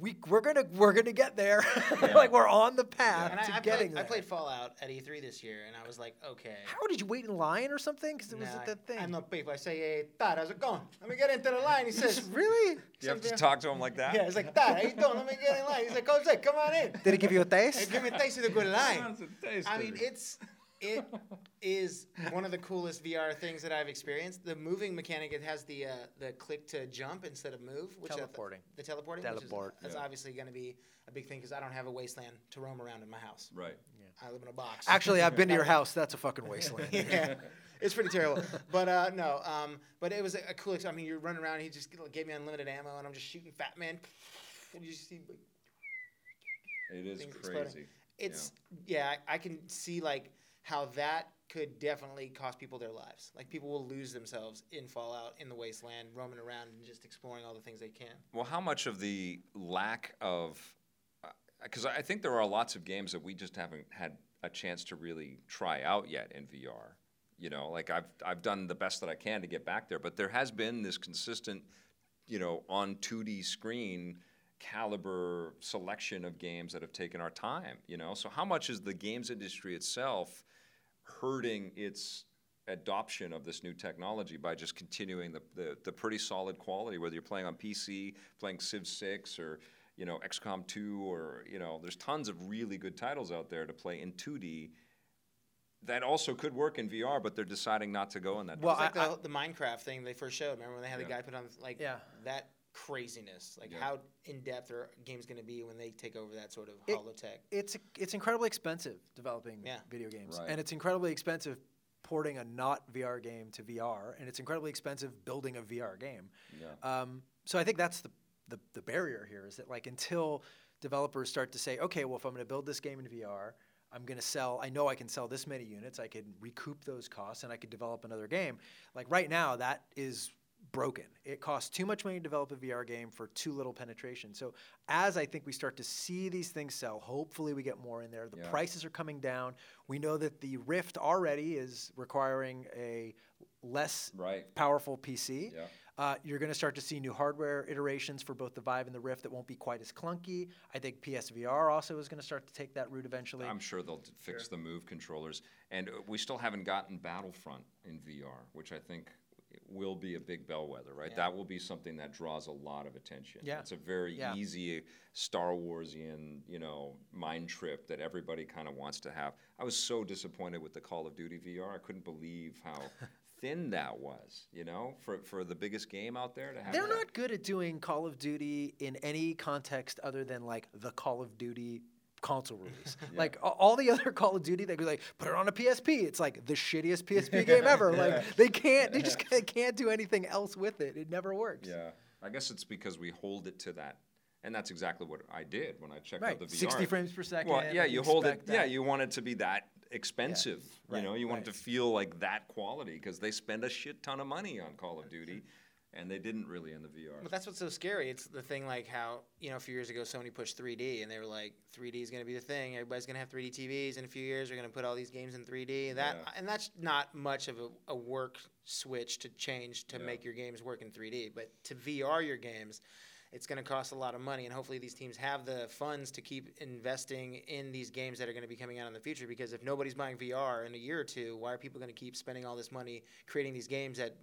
we we're gonna we're gonna get there. Yeah. like we're on the path And I, to I, getting played, there. I played Fallout at E3 this year, and I was like, okay. How did you wait in line or something? Because it was Nah, at that thing. I'm not people. I say, hey, Dad, how's it going? Let me get into the line. He says, really? you have to talk to him like that Yeah, he's like, Dad, how you doing? Let me get in line. He's like, Jose, come on in. Did he give you a Hey, taste? give me a taste of the good line. A taste I mean, it's it is one of the coolest VR things that I've experienced. The moving mechanic, it has the uh, the click to jump instead of move, which I th- Teleporting. the teleporting, Teleport, which is, is yeah. obviously going to be a big thing because I don't have a wasteland to roam around in my house. right I live in a box. Actually, I've been to your house. That's a fucking wasteland. yeah, it's pretty terrible. But uh, no, um, but it was a, a cool. Ex- I mean, you're running around. He just gave me unlimited ammo, and I'm just shooting Fat Man. And you just see like, it is things exploding. crazy it's yeah. I, I can see like how that could definitely cost people their lives. Like people will lose themselves in Fallout in the wasteland, roaming around and just exploring all the things they can. Well, how much of the lack of, uh, because I think there are lots of games that we just haven't had a chance to really try out yet in VR. You know, like I've I've done the best that I can to get back there, but there has been this consistent, you know, on 2D screen caliber selection of games that have taken our time. You know, so how much is the games industry itself hurting its adoption of this new technology by just continuing the, the, the pretty solid quality, whether you're playing on PC, playing Civ 6, or you know XCOM 2, or you know, there's tons of really good titles out there to play in 2D. That also could work in VR, but they're deciding not to go in that. Direction. Well, It's like I- the, the Minecraft thing they first showed. Remember when they had the guy put on like Yeah. that craziness? Like Yeah. how in depth are games going to be when they take over that sort of It- holodeck? it's it's incredibly expensive developing Yeah. video games, Right. and it's incredibly expensive porting a not VR game to VR, and it's incredibly expensive building a VR game. Yeah. Um, so I think that's the, the the barrier here is that like until developers start to say, okay, well if I'm going to build this game in VR, I'm going to sell. I know I can sell this many units. I can recoup those costs, and I could develop another game. Like right now, that is broken. It costs too much money to develop a VR game for too little penetration. So as I think we start to see these things sell, hopefully we get more in there. The Yeah. prices are coming down. We know that the Rift already is requiring a less Right. powerful PC. Yeah. Uh, you're going to start to see new hardware iterations for both the Vive and the Rift that won't be quite as clunky. I think PSVR also is going to start to take that route eventually. I'm sure they'll d- fix the move controllers, and uh, we still haven't gotten Battlefront in VR, which I think will be a big bellwether, right? Yeah. That will be something that draws a lot of attention. Yeah. it's a very Yeah. easy Star Warsian, you know, mind trip that everybody kind of wants to have. I was so disappointed with the Call of Duty VR. I couldn't believe how thin that was, you know, for for the biggest game out there to have. They're that. not good at doing Call of Duty in any context other than like the Call of Duty console release. Like all the other Call of Duty, they go like, put it on a PSP. It's like the shittiest PSP game ever. Like they can't, they just can't, can't do anything else with it. It never works. Yeah, I guess it's because we hold it to that, and that's exactly what I did when I checked Right. out the VR. 60 frames per second. Well, yeah, you hold it. expect Yeah, you want it to be that expensive. right, you know, you want right. it to feel like that quality because they spend a shit ton of money on Call of Duty, and they didn't really in the VR. But that's what's so scary. It's the thing like how, you know, a few years ago Sony pushed 3D and they were like 3D is going to be the thing. Everybody's going to have 3D TVs in a few years. We're going to put all these games in 3D. And that Yeah. and that's not much of a, a work switch to change to Yeah. make your games work in 3D, but to VR your games it's going to cost a lot of money, and hopefully these teams have the funds to keep investing in these games that are going to be coming out in the future. Because if nobody's buying VR in a year or two, why are people going to keep spending all this money creating these games that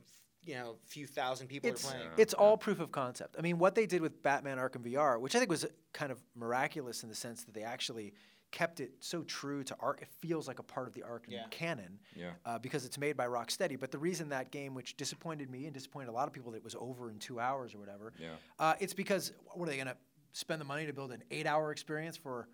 you know a few thousand people it's, are playing? it's all proof of concept. I mean, what they did with Batman Arkham VR, which I think was kind of miraculous in the sense that they actually kept it so true to Ark. It feels like a part of the Arkham Yeah. canon Yeah. uh, because it's made by Rocksteady. But the reason that game, which disappointed me and disappointed a lot of people, that it was over in two hours or whatever, Yeah. uh, it's because what are they going to spend the money to build an eight-hour experience for?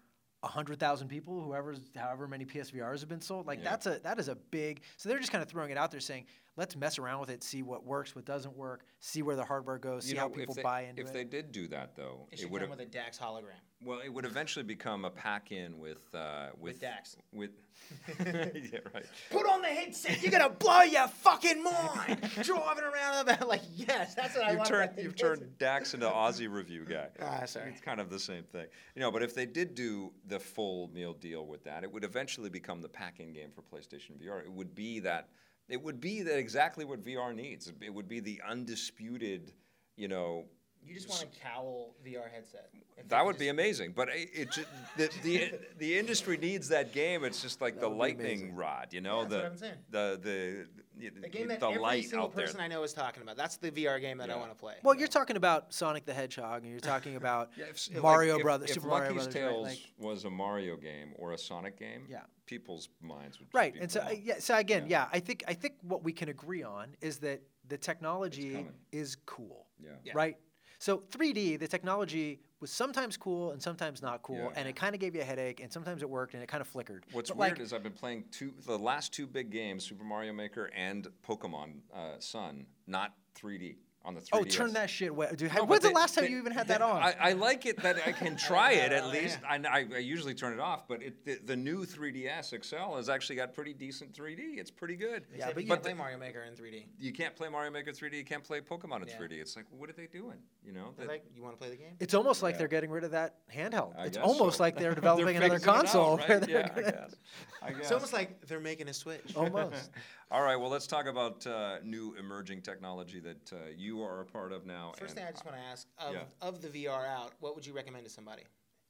hundred thousand people, whoever's however many PSVRs have been sold, like Yeah. that's a that is a big. So they're just kind of throwing it out there, saying, "Let's mess around with it, see what works, what doesn't work, see where the hardware goes, see You how people they, buy into if it." If they did do that though, It it would come with a DAX hologram. well, it would eventually become a pack-in with uh, with, Dax. With yeah, right. Put on the headset. You're gonna blow your fucking mind. Driving around about like yes, that's what I You've want. turned that you've turned Dax into Aussie review guy. Ah, sorry. It's kind of the same thing. You know, but if they did do the full meal deal with that, it would eventually become the pack-in game for PlayStation VR. It would be that it would be that exactly what VR needs. It would be the undisputed, you know, You just want a cowl VR headset. That would just- be amazing. But it, it ju- the, the the industry needs that game. It's just like the lightning rod, you know, Yeah, that's the, what I'm saying. the the the A game that the every single out there. person I know is talking about. That's the VR game that I want to play. well, you're talking about Sonic the Hedgehog, and you're talking about Yeah, if, Mario if, Brothers, If Super Mario Lucky's Brothers, right? Like- was a Mario game or a Sonic game, Yeah. People's minds would just right be and so uh, yeah so again Yeah. yeah. i think i think what we can agree on is that the technology is cool Yeah. Yeah. right so 3d the technology was sometimes cool and sometimes not cool Yeah. and it kind of gave you a headache and sometimes it worked and it kind of flickered What's But, weird like, is I've been playing two, the last two big games, Super Mario Maker and Pokemon uh, Sun, not 3D on the 3DS. oh turn that shit away dude No, when's the they- last time they- you even had they- that on I, I like it that I can try it at least. yeah. I, I, I usually turn it off, but it, the, the new 3DS XL has actually got pretty decent 3D. It's pretty good. Yeah, Except but you you- can't play Mario Maker in 3D. You can't play Mario Maker 3D. You can't play Pokemon in Yeah. 3D. It's like, what are they doing? You know, that- like, you want to play the game? it's almost like Yeah. they're getting rid of that handheld. I it's almost so. like they're developing another phasing it out, console. where right? Yeah, guess. I guess. It's almost like they're making a switch. almost. All right, well, let's talk about uh, new emerging technology that uh, you you are a part of now. First thing I just want to ask of, Yeah. of the VR out, what would you recommend to somebody?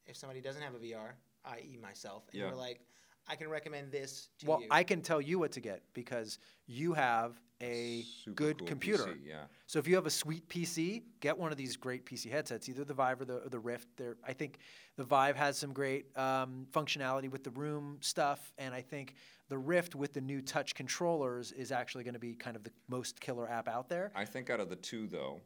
If somebody doesn't have a VR, i.e., myself, and Yeah. you're like, I can recommend this to Well, you. I can tell you what to get because you have a Super good cool computer. PC, yeah. So if you have a sweet PC, get one of these great PC headsets, either the Vive or the, or the Rift. They're, I think the Vive has some great um, functionality with the room stuff, and I think the Rift with the new touch controllers is actually going to be kind of the most killer app out there, I think out of the two, though,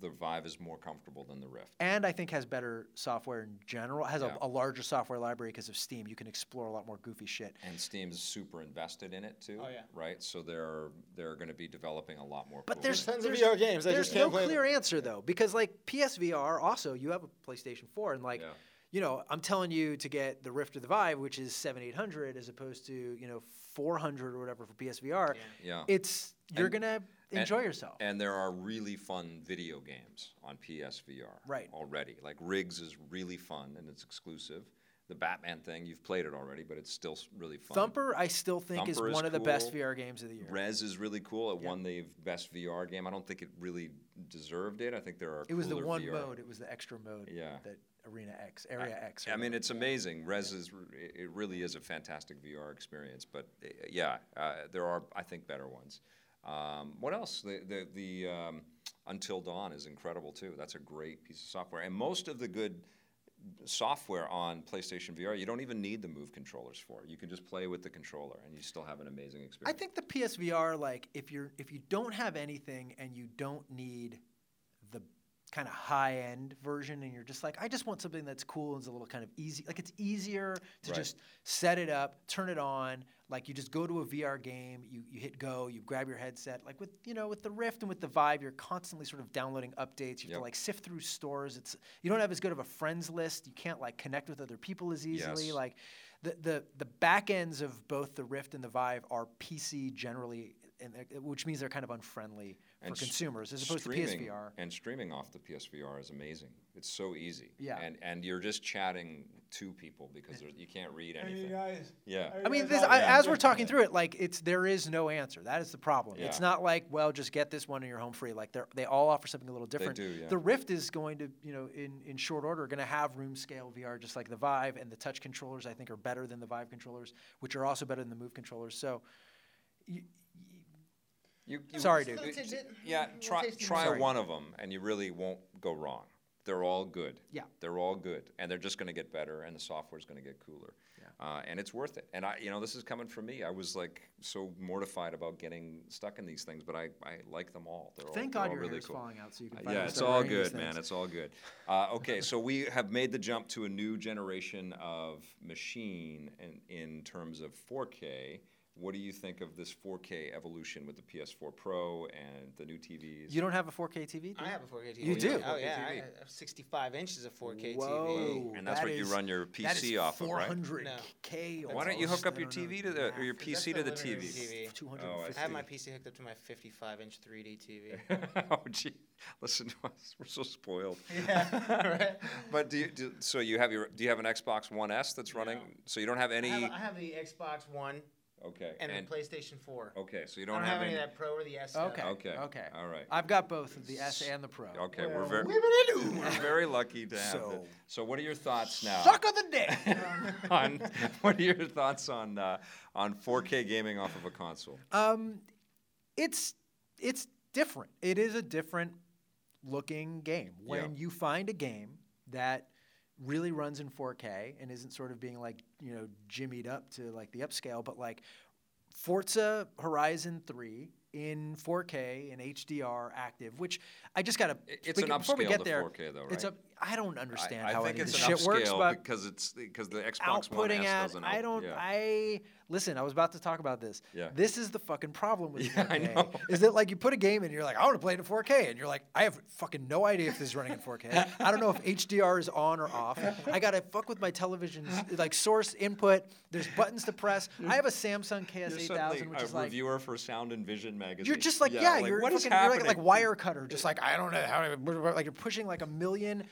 the Vive is more comfortable than the Rift. and I think has better software in general. Has Yeah. a, a larger software library because of Steam. You can explore a lot more goofy shit. And Steam's super invested in it too. Oh, yeah. Right. So they're they're going to be developing a lot more. But cool there's Tons of there's, VR games, There's just no can't play them. clear answer though, because like PSVR also you have a PlayStation 4 and like Yeah. you know I'm telling you to get the Rift or the Vive, which is seven eight hundred as opposed to you know 400 or whatever for PSVR. Yeah. It's you're And- gonna enjoy yourself. And there are really fun video games on PSVR Right. already. Like RIGS is really fun and it's exclusive. The Batman thing, you've played it already, but it's still really fun. Thumper I still think is Thumper is one of the best. VR games of the year. Rez is really cool. It won the best VR game. I don't think it really deserved it. I think there are. it was the one VR. mode. It was the extra mode. Yeah. That Arena X, Area X. or I mean, it's amazing. Rez is it really is a fantastic VR experience. But uh, yeah, uh, there are I think better ones. Um, what else? The the, the um, Until Dawn is incredible too. That's a great piece of software. And most of the good software on PlayStation VR, you don't even need the Move controllers for. You can just play with the controller, and you still have an amazing experience. I think the PSVR, like if you're if you don't have anything and you don't need kind of high end version, and you're just like, I just want something that's cool and is a little kind of easy. Like it's easier to Right. just set it up, turn it on. Like you just go to a VR game, you, you hit go, you grab your headset. Like with you know with the Rift and with the Vive, you're constantly sort of downloading updates. You have Yep. to like sift through stores. It's you don't have as good of a friends list. You can't like connect with other people as easily. Yes. Like the, the the back ends of both the Rift and the Vive are PC generally, and which means they're kind of unfriendly And s- consumers as opposed streaming, to PSVR. And streaming off the PSVR is amazing. It's so easy. Yeah. And and you're just chatting to people because eh. you can't read anything. guys. Yeah. I mean, this, I, as we're talking through it, like it's there is no answer. That is the problem. Yeah. It's not like well, just get this one and you're home free. Like they they all offer something a little different. They do, yeah. The Rift is going to you know in in short order going to have room scale VR just like the Vive, and the touch controllers I think are better than the Vive controllers, which are also better than the Move controllers. So. You, You, you, Sorry, dude. Little Yeah, try try Sorry. one of them, and you really won't go wrong. They're all good. Yeah. They're all good, and they're just going to get better, and the software's going to get cooler. Yeah. Uh, and it's worth it. And I, you know, this is coming from me. I was like so mortified about getting stuck in these things, but I, I like them all. They're Thank all, God they're your all really hair's cool. falling out so you can Uh, finally Yeah, it's all good, man. It's all good. Uh, okay, so we have made the jump to a new generation of machine in, in terms of 4K. What do you think of this 4K evolution with the PS4 Pro and the new TVs? You don't have a 4K TV? do I you? have a 4K TV. You do? Oh 4K yeah, I have 65 inches of 4K Whoa, TV. And that's that what you run your that is PC off of, right? 400K. Why don't you hook up your. TV to the or your That's PC to the living TV? TV. 250. I have my PC hooked up to my 55-inch 3D TV. oh, gee, listen to us. We're so spoiled. yeah, right. But do you do, so? You have your do you have an Xbox One S that's running? No. So you don't have I any? have, I have the Xbox One okay. and, the PlayStation 4. okay, so you don't, don't have, have any any. of that Pro or the S. stuff. Okay. Okay. Okay. All right. I've got both the S and the Pro. Okay, we're Well, very whippity-doo. we're very lucky to have So- it. So what are your thoughts now? Suck of the day. on what are your thoughts on uh, on 4K gaming off of a console? um, it's it's different. It is a different looking game. When Yeah. you find a game that really runs in 4K and isn't sort of being like you know jimmied up to like the upscale, but like Forza Horizon 3 in 4K and HDR active, which I just gotta. It's an before we upscale get to there, 4K though, It's right? I don't understand I, how I think any of it's this shit works, but because it's because the Xbox One S at doesn't. I don't yeah. I listen I was about to talk about this Yeah. this is the fucking problem with Yeah, I 4K know. is that like you put a game in and you're like I want to play it in 4K and you're like I have fucking no idea if this is running in 4K I don't know if HDR is on or off I gotta fuck with my television's like source input there's buttons to press I have a Samsung KS8000 suddenly which a is like a reviewer for Sound and Vision magazine. you're just like yeah, you're what is fucking, you're like, like wire cutter, just like I don't know how like you're pushing like a million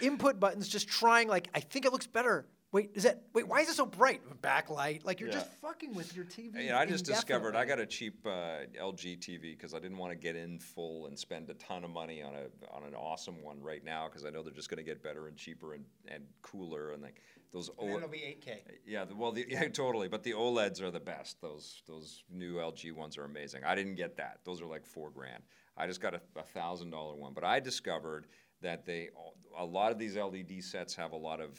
input buttons, just trying like I think it looks better Wait, is that wait? Why is it so bright? Backlight, like you're Yeah. just fucking with your TV. Yeah, I just discovered I got a cheap uh, LG TV because I didn't want to get in full and spend a ton of money on a on an awesome one right now because I know they're just going to get better and cheaper and, and cooler and like those. And O- it'll be 8K. yeah, the- well, the, yeah, totally. But the OLEDs are the best. Those those new LG ones are amazing. I didn't get that. Those are like four grand. I just got a, a thousand dollar one. But I discovered that they a lot of these LED sets have a lot of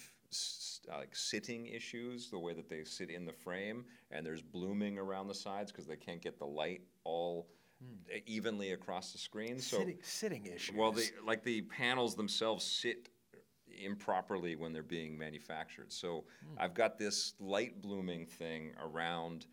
uh, like sitting issues, the way that they sit in the frame, and there's blooming around the sides because they can't get the light all e- evenly across the screen. So sitting, sitting issues. well, the like the panels themselves sit improperly when they're being manufactured. So I've got this light blooming thing around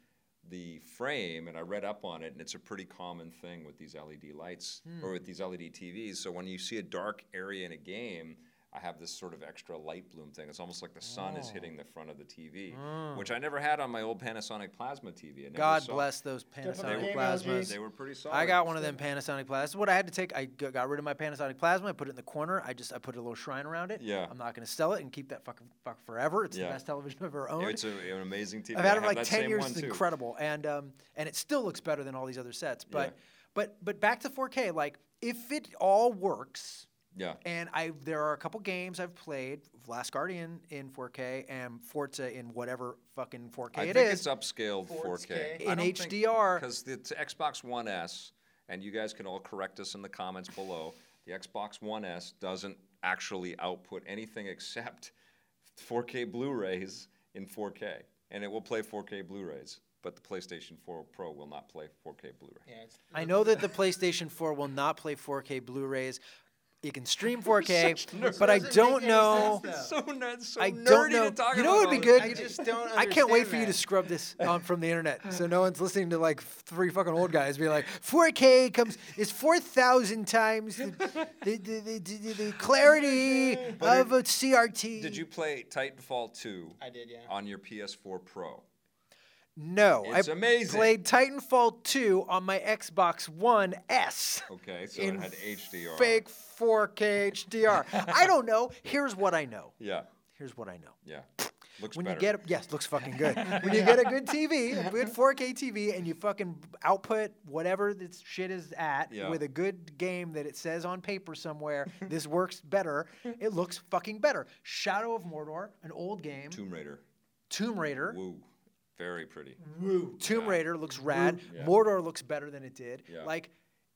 the frame, and I read up on it, and it's a pretty common thing with these LED lights or hmm. with these LED TVs. So when you see a dark area in a game. I have this sort of extra light bloom thing. It's almost like the sun is hitting the front of the TV, which I never had on my old Panasonic plasma TV. I never God saw- bless those Panasonic the plasmas. LG. They were pretty solid. I got one of them Panasonic plasmas. What I had to take, I got rid of my Panasonic plasma. I put it in the corner. I just I put a little shrine around it. Yeah. I'm not going to sell it and keep that fucking fuck forever. It's Yeah. the best television I've ever owned. It's a, an amazing TV. I've had it for like ten years. It's too. incredible, and um, and it still looks better than all these other sets. But Yeah. but but back to 4K. Like if it all works, Yeah. and I there are a couple games I've played, Last Guardian in 4K and Forza in whatever fucking 4K I it think is. it's upscaled 4K. 4K. In HDR. Because the t- Xbox One S, and you guys can all correct us in the comments below, the Xbox One S doesn't actually output anything except 4K Blu-rays in 4K, and it will play 4K Blu-rays. But the PlayStation 4 Pro will not play 4K Blu-ray. Yeah, I know that the PlayStation 4 will not play 4K Blu-rays. You can stream 4K, but I don't know. sense, So, ner- so I nerdy don't know. to talk You know what would be good? I just don't I can't wait understand for you to scrub this um, from the internet, so no one's listening to like three fucking old guys be like, "4K comes is four thousand times the, the, the, the, the, the clarity of a CRT." Did you play Titanfall 2 I did, yeah. on your PS4 Pro? No, It's I amazing. played Titanfall 2 on my Xbox One S. Okay, so it had HDR. Fake 4K HDR. I don't know. Here's what I know. Yeah, Here's what I know. yeah. Looks When better. you get a, yes, looks fucking good. when you get a good TV, a good 4K TV, and you fucking output whatever this shit is at Yeah. with a good game that it says on paper somewhere, this works better. It looks fucking better. Shadow of Mordor, an old game. Tomb Raider. Tomb Raider. Woo. Very pretty. Woo. Tomb Raider looks rad. Yeah. Mordor looks better than it did. Yeah. Like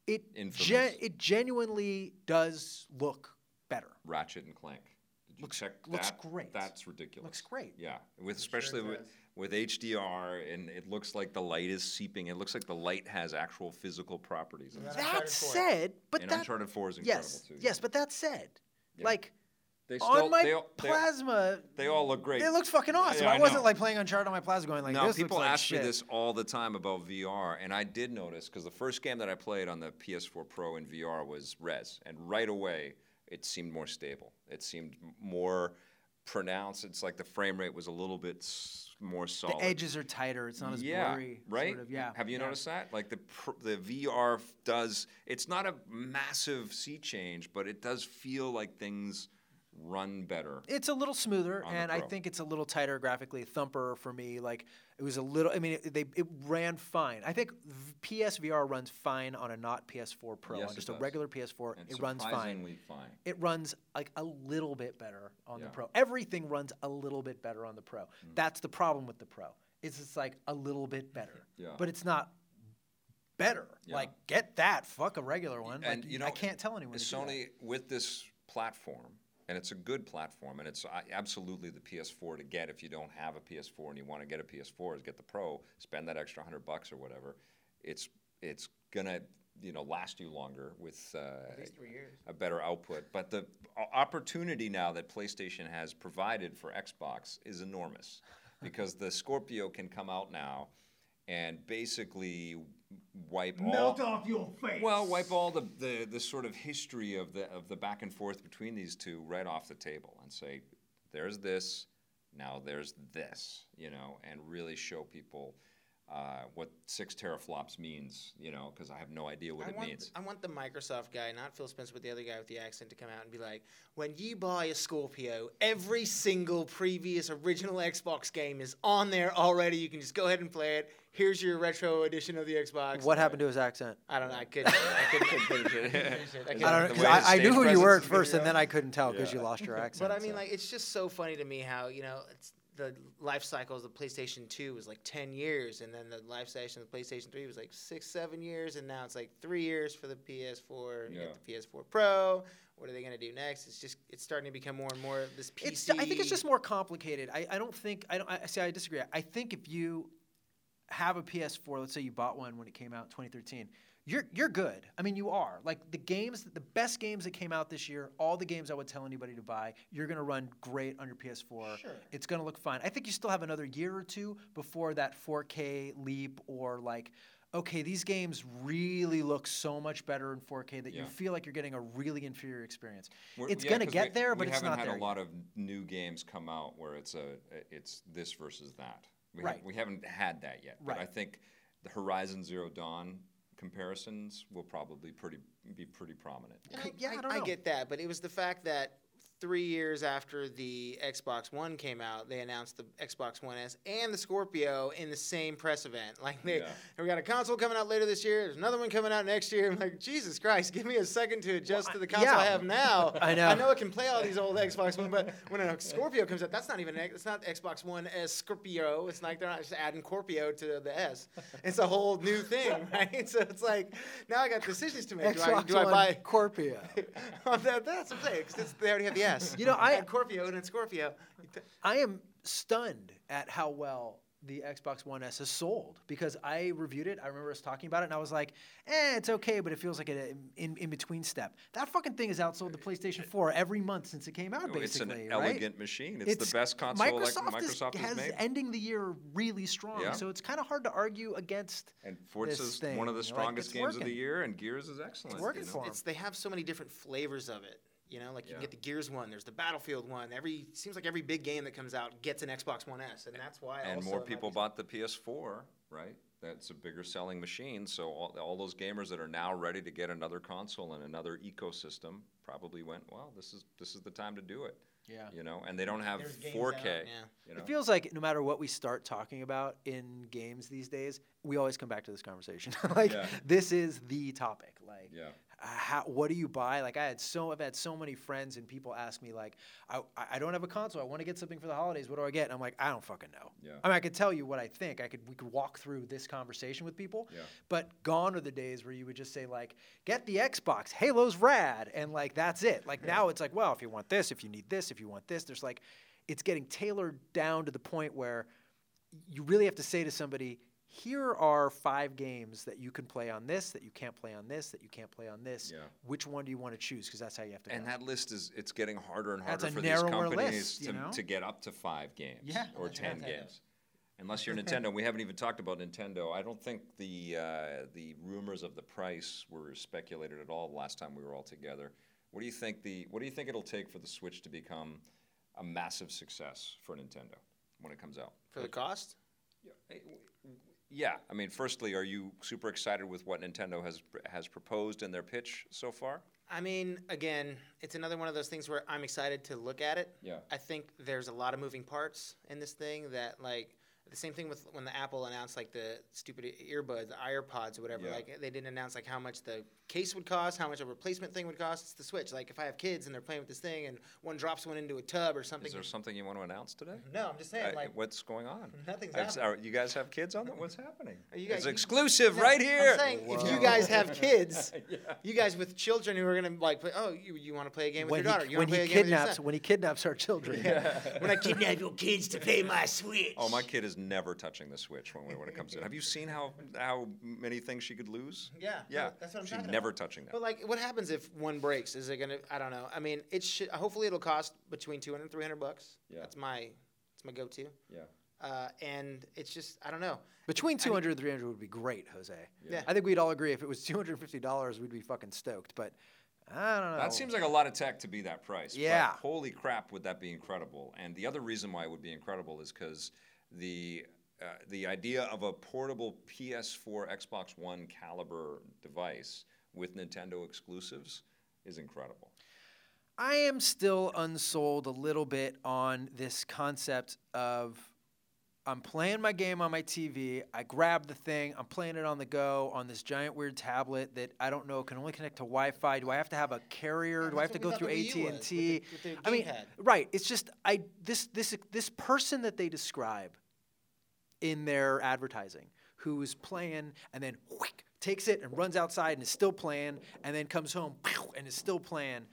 it, Infamous. gen- it genuinely does look better. Ratchet and Clank. Did you Looks- check looks that? great. That's ridiculous. Looks great. Yeah, with especially with, with HDR, and it looks like the light is seeping. It looks like the light has actual physical properties. in. That's That said, but And that Uncharted 4 is incredible yes, too. yes, but that said, Yeah. like they still, on my they, all- they, plasma, they all look great. it looks fucking awesome. Yeah, I, I wasn't like playing Uncharted on my plasma, going like now this people looks like ask shit. me this all the time about VR, and I did notice because the first game that I played on the PS4 Pro in VR was Rez, and right away it seemed more stable. It seemed more pronounced. It's like the frame rate was a little bit more solid. The edges are tighter. It's not as yeah, blurry. right? Sort of, yeah. Have you yeah. noticed that? Like the pr- the VR does. It's not a massive sea change, but it does feel like things run better. It's a little smoother, and I think it's a little tighter graphically. Thumper for me, like it was a little. I mean, it, they it ran fine. I think PSVR runs fine on a not PS4 Pro, Yes, on just a regular PS4. And it runs fine. fine. It runs like a little bit better on the Pro. Everything runs a little bit better on the Pro. Mm. That's the problem with the Pro. It's just like a little bit better, Yeah. but it's not better. Yeah. Like get that, fuck a regular one. And like, you know, I can't tell anyone. Sony with this platform, and it's a good platform, and it's absolutely the PS4 to get if you don't have a PS4 and you want to get a PS4 is get the Pro, spend that extra hundred bucks or whatever. It's it's gonna you know last you longer with uh, At least three years. a better output. But the opportunity now that PlayStation has provided for Xbox is enormous because the Scorpio can come out now and basically wipe all off your face. well, wipe all the, the, the sort of history of the of the back and forth between these two right off the table and say, there's this, now there's this, you know, and really show people uh, what six teraflops means, you know, because I have no idea what I it want, means. I want the Microsoft guy, not Phil Spencer, but the other guy with the accent, to come out and be like, when you buy a Scorpio, every single previous original Xbox game is on there already. You can just go ahead and play it. Here's your retro edition of the Xbox. What happened to his accent? I don't know. I couldn't. I couldn't finish it. I couldn't finish it. I I couldn't- don't know. The 'cause way I, I knew who you were at first, and then I couldn't tell because Yeah. you lost your accent. But I mean, so. like, it's just so funny to me how you know it's the life cycle of the PlayStation 2 was like 10 years, and then the life cycle of the PlayStation 3 was like six, seven years, and now it's like three years for the PS4. And you get the PS4 Pro. What are they gonna do next? It's just it's starting to become more and more this PC. It's, I think it's just more complicated. I, I don't think I don't I see I disagree. I think if you have a PS4, let's say you bought one when it came out in 2013, you're you're good. I mean, you are. Like the games, the best games that came out this year, all the games I would tell anybody to buy, you're going to run great on your PS4. Sure. It's going to look fine. I think you still have another year or two before that 4K leap or like okay, these games really look so much better in 4K that you feel like you're getting a really inferior experience. We're- It's yeah, gonna get we- there, but we it's haven't not had there. a lot of new games come out where it's a it's this versus that. We Right. Have, we haven't had that yet. But Right. I think the Horizon Zero Dawn comparisons will probably pretty be pretty prominent. And I, Yeah, I I, don't I know. get that, but it was the fact that three years after the Xbox One came out, they announced the Xbox One S and the Scorpio in the same press event. Like they, Yeah. we got a console coming out later this year. There's another one coming out next year. I'm like, Jesus Christ, give me a second to adjust to the console I have now. I know. I know it can play all these old Xbox One, but when a Scorpio comes out, that's not even it's not Xbox One S Scorpio. It's like they're not just adding Scorpio to the S. It's a whole new thing, right? So it's like now I got decisions to make. Do I, do I buy? Scorpio? That, that's what I'm saying. 'cause it's- they already have the S. You know, I- and Scorpio and then Scorpio. I am stunned at how well the Xbox One S has sold because I reviewed it. I remember us talking about it, and I was like, "Eh, it's okay, but it feels like an in, in between step." That fucking thing has outsold the PlayStation 4 every month since it came out. Oh, it's an Basically, right? elegant machine. It's, the best console Microsoft, like is- Microsoft has has made. ending the year really strong, Yeah. so it's kind of hard to argue against. and this Forza's one of the you know, like, strongest it's games of the year, and Gears is excellent. It's working you know? for 'em. It's they have so many different flavors of it. You know, like you can get the Gears one. There's the Battlefield one. Every seems like every big game that comes out gets an Xbox One S, and that's why. and also more people bought the PS4, right? That's a bigger selling machine. So all, all those gamers that are now ready to get another console and another ecosystem probably went, well, this is this is the time to do it. Yeah. You know, and they don't have There's 4K. out, yeah. You know? It feels like no matter what we start talking about in games these days, we always come back to this conversation. like Yeah. this is the topic. Like, Yeah. Uh, how, what do you buy? Like I had so I've had so many friends and people ask me like, I I don't have a console. I want to get something for the holidays. What do I get? And I'm like, I don't fucking know. Yeah. I mean, I could tell you what I think. I could we could walk through this conversation with people. Yeah. But gone are the days where you would just say like, get the Xbox. Halo's rad, and like that's it. Like now it's like, well, if you want this, if you need this, if you want this, there's like, it's getting tailored down to the point where you really have to say to somebody, here are five games that you can play on this, that you can't play on this, that you can't play on this. Yeah. Which one do you want to choose? Because that's how you have to. And go. that list is it's getting harder and That's harder a for these companies list, you to, know? to get up to five games Yeah. or ten Nintendo. games. Unless you're Nintendo, we haven't even talked about Nintendo. I don't think the uh, the rumors of the price were speculated at all last time we were all together. What do you think the What do you think it'll take for the Switch to become a massive success for Nintendo when it comes out? for the cost. Yeah, I mean, firstly, are you super excited with what Nintendo has has proposed in their pitch so far? I mean, again, it's another one of those things where I'm excited to look at it. Yeah. I think there's a lot of moving parts in this thing that like the same thing with when the Apple announced like the stupid earbuds, the AirPods or whatever. Yeah. Like they didn't announce like how much the case would cost, how much a replacement thing would cost. It's the Switch. Like if I have kids and they're playing with this thing and one drops one into a tub or something. Is there something you want to announce today? no, I'm just saying Uh, like what's going on? nothing's I'm happening. are- you guys have kids on there? What's happening? Are you guys- it's you- exclusive No, right here. I'm saying if you guys have kids, you guys with children who are gonna like, play, oh, you, you want to play a game with when your daughter? he, You when want to play he a game with your kidnaps when he kidnaps our children. when I kidnap your kids to play my Switch. oh, my kid is never touching the Switch when, when it comes in. Have you seen how how many things she could lose? Yeah, Yeah, that's what I'm she's talking never about. touching that. But like, what happens if one breaks? Is it gonna? I don't know. I mean, it should. Hopefully, it'll cost between 200 and 300 bucks. Yeah. That's my. That's my go-to. yeah. Uh, and it's just, I don't know. Between 200 and 300 would be great, Jose. Yeah. I think we'd all agree if it was $250, we'd be fucking stoked. But I don't know. That seems like a lot of tech to be that price. but Yeah. holy crap, would that be incredible? And the other reason why it would be incredible is because the uh, the idea of a portable PS4, Xbox One caliber device with Nintendo exclusives is incredible. I am still unsold a little bit on this concept of I'm playing my game on my TV. I grab the thing. I'm playing it on the go on this giant weird tablet that I don't know can only connect to Wi-Fi. Do I have to have a carrier? Yeah, Do I have to go through thought the Wii U AT and T? with the- with the I mean, right? It's just I this this this person that they describe in their advertising who's playing and then whick, takes it and runs outside and is still playing and then comes home and is still playing.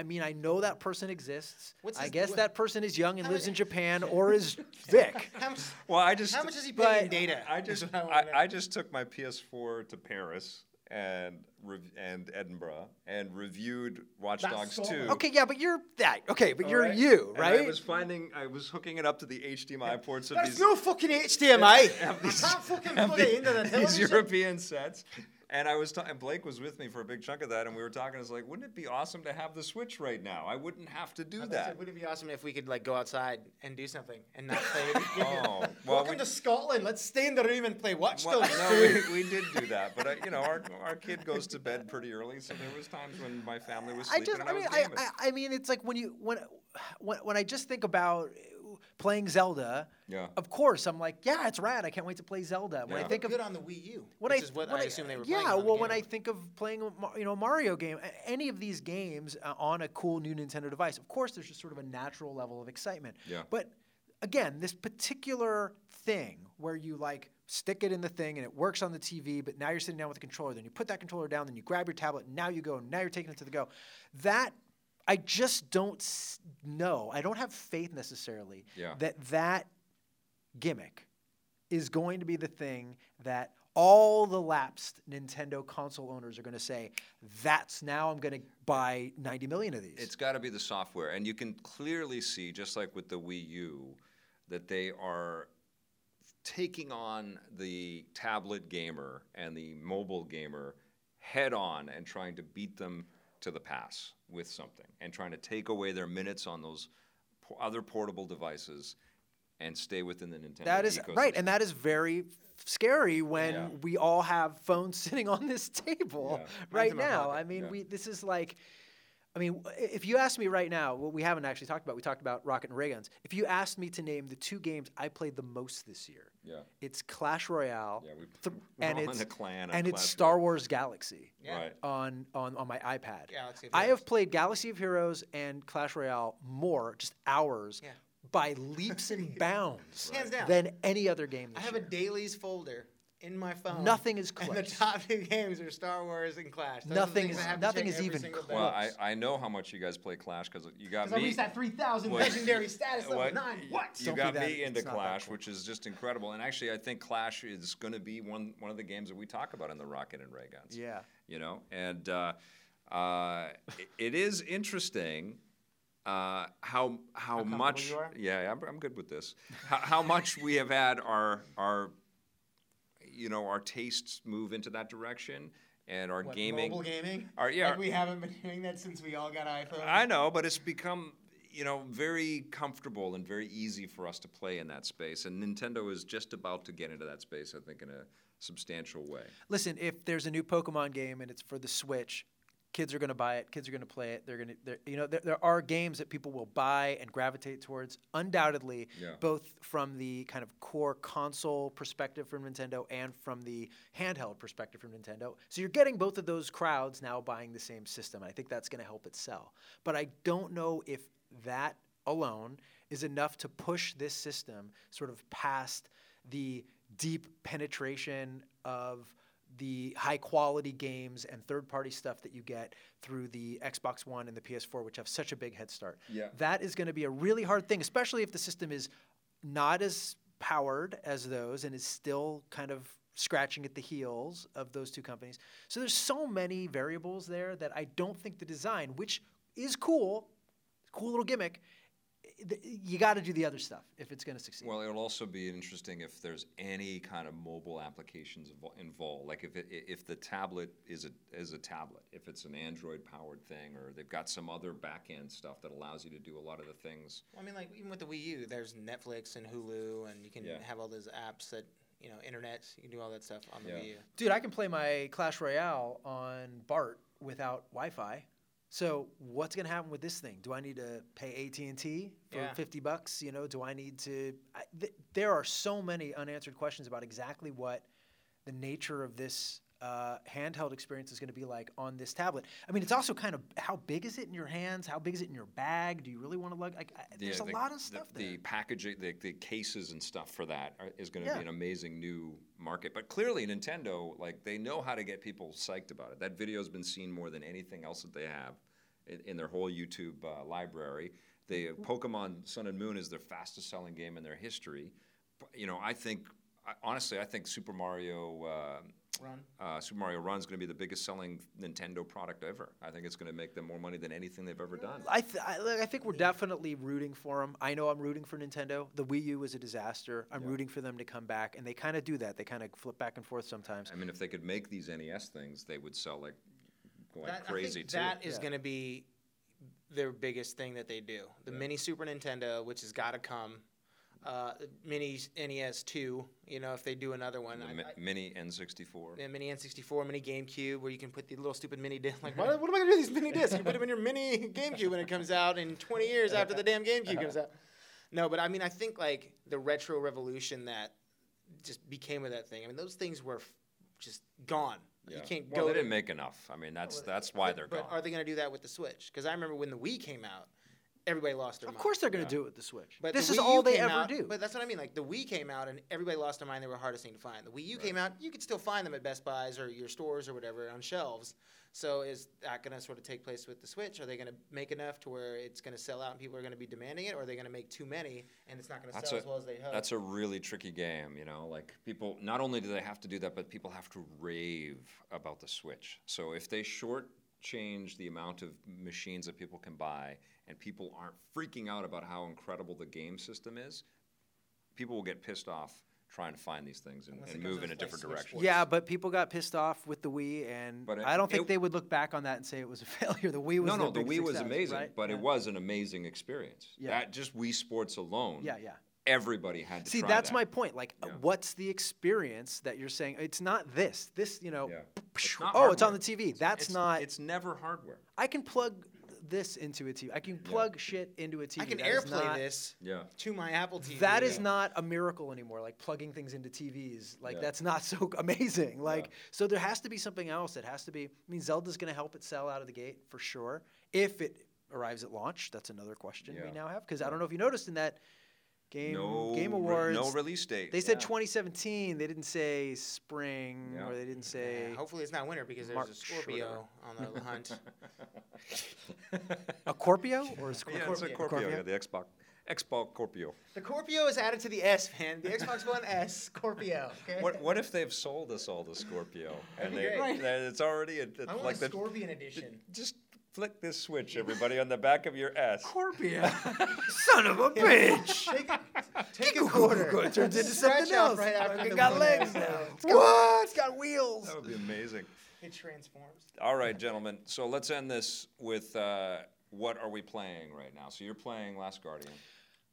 I mean, I know that person exists. What's I his- guess what- that person is young and How lives much- in Japan or is Vic. How much, Well, I just how much is he paying in but data? I is just what I wanna I, know. I just took my PS4 to Paris and rev- and Edinburgh and reviewed Watch That's Dogs so 2. much. Okay, yeah, but you're that. Okay, but you're Alright? you, And right? I was finding I was hooking it up to the HDMI ports of There's these no fucking HDMI. I can't fucking have plug it into the these television. European sets. And I was talking, Blake was with me for a big chunk of that, and we were talking. I was like, wouldn't it be awesome to have the Switch right now? I wouldn't have to do I that. like, Wouldn't it be awesome if we could like go outside and do something and not play? Oh, well, Welcome we- to Scotland. Let's stay in the room and play Watch Well, Dogs. no, we, we did do that, but I, you know, our, our kid goes to bed pretty early, so there was times when my family was I sleeping just, and I I, mean, was I. I, I mean, it's like when you when, when when I just think about playing Zelda. Yeah. Of course, I'm like, yeah, it's rad. I can't wait to play Zelda. When Yeah. I think of good on the Wii U, when which I, is what when I assume they were yeah, playing. on the well, when I think of playing, a you know, Mario game, any of these games uh, on a cool new Nintendo device, of course, there's just sort of a natural level of excitement. Yeah. But again, this particular thing where you like stick it in the thing and it works on the TV, but now you're sitting down with the controller, then you put that controller down, then you grab your tablet, and now you go, and now you're taking it to the go. That I just don't know. I don't have faith necessarily Yeah. that that gimmick is going to be the thing that all the lapsed Nintendo console owners are going to say, that's now I'm going to buy 90 million of these. It's got to be the software, and you can clearly see, just like with the Wii U, that they are taking on the tablet gamer and the mobile gamer head on and trying to beat them to the pass with something, and trying to take away their minutes on those po- other portable devices and stay within the Nintendo. that is right, and that is very scary when Yeah. we all have phones sitting on this table Yeah. right now. I mean, yeah. we this is like. I mean, if you asked me right now, what we haven't actually talked about, we talked about Rocket and Ray Guns. If you asked me to name the two games I played the most this year, Yeah. it's Clash Royale, Yeah, we- th- we're and it's a clan and it's Star Wars Galaxy Yeah. Right. on, on on my iPad. Galaxy I have played Galaxy of Heroes and Clash Royale more, just hours, Yeah. by leaps and bounds Hands down. than any other game. I This have a dailies folder in my phone. Nothing is close. And the top two games are Star Wars and Clash. Those Nothing is- I have to nothing check is even single day. Well, I. I know how much you guys play Clash because you got me. I me. reached that 3,000 legendary status level What- 9. What? You Don't be got that- me into it's Clash, cool. which is just incredible. And actually, I think Clash is going to be one one of the games that we talk about in the Rocket and Ray Guns. Yeah. You know, and uh, uh, it, it is interesting. Uh, how how comfortable much? you are? Yeah, I'm, I'm good with this. how, how much we have had our our you know our tastes move into that direction and our What, gaming. Mobile gaming? Our- yeah, Like our- we haven't been doing that since we all got iPhones. I know, but it's become you know very comfortable and very easy for us to play in that space, and Nintendo is just about to get into that space. I think in a substantial way. Listen, if there's a new Pokemon game and it's for the Switch, kids are going to buy it. Kids are going to play it. They're going to, you know, there, there are games that people will buy and gravitate towards. Undoubtedly, Yeah. both from the kind of core console perspective from Nintendo and from the handheld perspective from Nintendo. So you're getting both of those crowds now buying the same system. I think that's going to help it sell. But I don't know if that alone is enough to push this system sort of past the deep penetration of the high quality games and third party stuff that you get through the Xbox One and the PS4, which have such a big head start. Yeah. That is going to be a really hard thing, especially if the system is not as powered as those and is still kind of scratching at the heels of those two companies. So there's so many variables there that I don't think the design, which is cool, cool little gimmick, th- you got to do the other stuff if it's going to succeed. Well, it'll also be interesting if there's any kind of mobile applications involved. Like if it, if the tablet is a is a tablet, if it's an Android powered thing, or they've got some other back end stuff that allows you to do a lot of the things. I mean, like even with the Wii U, there's Netflix and Hulu, and you can Yeah. have all those apps that you know, internet. You can do all that stuff on the Yeah. Wii U. Dude, I can play my Clash Royale on BART without Wi-Fi. So what's going to happen with this thing? Do I need to pay AT and T for Yeah. fifty bucks? You know, do I need to? I, th- there are so many unanswered questions about exactly what the nature of this uh, handheld experience is going to be like on this tablet. I mean, it's also kind of how big is it in your hands? How big is it in your bag? Do you really want to lug? Like, I, there's Yeah, a lot of stuff the, there. packaging, the, the cases and stuff for that are, is going to Yeah. be an amazing new market. But clearly, Nintendo, like they know how to get people psyched about it. That video's been seen more than anything else that they have in, in their whole YouTube uh, library. The Mm-hmm. Pokemon Sun and Moon is their fastest selling game in their history. You know, I think I, honestly, I think Super Mario. Uh, Run. uh, Super Mario Run is going to be the biggest selling Nintendo product ever. I think it's going to make them more money than anything they've ever done. I, th- I, look, I think we're definitely rooting for them. I know I'm rooting for Nintendo. The Wii U was a disaster. I'm Yeah. rooting for them to come back, and they kind of do that. They kind of flip back and forth sometimes. I mean, if they could make these NES things, they would sell like like That- I crazy think too. That is Yeah. going to be their biggest thing that they do. The Yeah. mini Super Nintendo, which has got to come. Uh, mini NES 2, you know, if they do another one. I- mi- I- mini N64. Yeah, mini N64, mini GameCube, where you can put the little stupid mini disc. Like, what, what am I gonna do with these mini discs? You put them in your mini GameCube when it comes out in 20 years after the damn GameCube comes out. No, but I mean, I think like the retro revolution that just became of that thing. I mean, those things were f- just gone. You can't well, go. they didn't make enough. I mean, that's that's why but, they're but gone. are they gonna do that with the Switch? Because I remember when the Wii came out, everybody lost their Of mind. Of course, they're going Yeah. to do it with the Switch. But this the is Wii all U they ever out- do. But that's what I mean. Like the Wii came out and everybody lost their mind. They were hardest thing to find. The Wii U came out. You could still find them at Best Buys or your stores or whatever on shelves. So is that going to sort of take place with the Switch? Are they going to make enough to where it's going to sell out and people are going to be demanding it, or are they going to make too many and it's not going to sell a- as well as they hope? That's a really tricky game, you know. Like people, not only do they have to do that, but people have to rave about the Switch. So if they short change the amount of machines that people can buy, and people aren't freaking out about how incredible the game system is, people will get pissed off trying to find these things and, and move in a different direction. Sports. yeah, but people got pissed off with the Wii, and But it- I don't think it- they would look back on that and say it was a failure. The Wii was no, no, the big Wii was amazing, right? but yeah. it was an amazing experience. Yeah. That just Wii Sports alone, Yeah, yeah. everybody had to See, try that's that. my point. Like, Yeah. what's the experience that you're saying? It's not this. This, you know. Yeah. It's not oh, it's on the TV. That's It's- not. It's never hardware. I can plug this into a TV. I can plug shit into a TV. I can That is AirPlay not- this Yeah. to my Apple TV. That is Yeah. not a miracle anymore. Like plugging things into TVs, like Yeah. that's not so amazing. Like so, there has to be something else. It has to be. I mean, Zelda's going to help it sell out of the gate for sure. If it arrives at launch, that's another question we Yeah. now have because I don't know if you noticed in that game No Game re- Awards. no release date. They said Yeah. 2017. They didn't say spring, Yeah. or they didn't say Yeah, hopefully it's not winter because there's Mark a Scorpio on the hunt. a Scorpio or a Yeah, Scorpio. it's a Scorpio. Scorpio. Yeah, the Xbox, Xbox Scorpio. The Scorpio is added to the S, man. The Xbox One S Scorpio. Okay. What What if they've sold us all the Scorpio and they, great. that it's already a, it's I want like a the Scorpion edition. just flick this switch, everybody, on the back of your ass. Scorpio. Son of a bitch. Take, take a quarter. It turns into Scratch something else. right after Fucking the got one legs S. now. It's What? It's got wheels. That would be amazing. It transforms. All right, gentlemen. So let's end this with uh, what are we playing right now? So you're playing Last Guardian.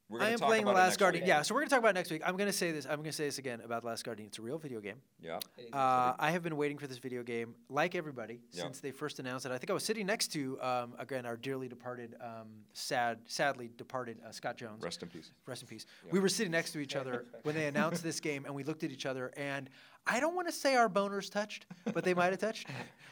We're I gonna am talk playing The about Last Guardian. week. Yeah, so we're gonna talk about it next week. I'm gonna say this. I'm gonna say this again about The Last Guardian. It's a real video game. Yeah. Uh, I have been waiting for this video game, like everybody, Yeah. since they first announced it. I think I was sitting next to, um, again, our dearly departed, um, sad, sadly departed uh, Scott Jones. Rest in peace. Rest in peace. We were sitting next to each other when they announced this game, and we looked at each other, and I don't want to say our boners touched, but they might have touched.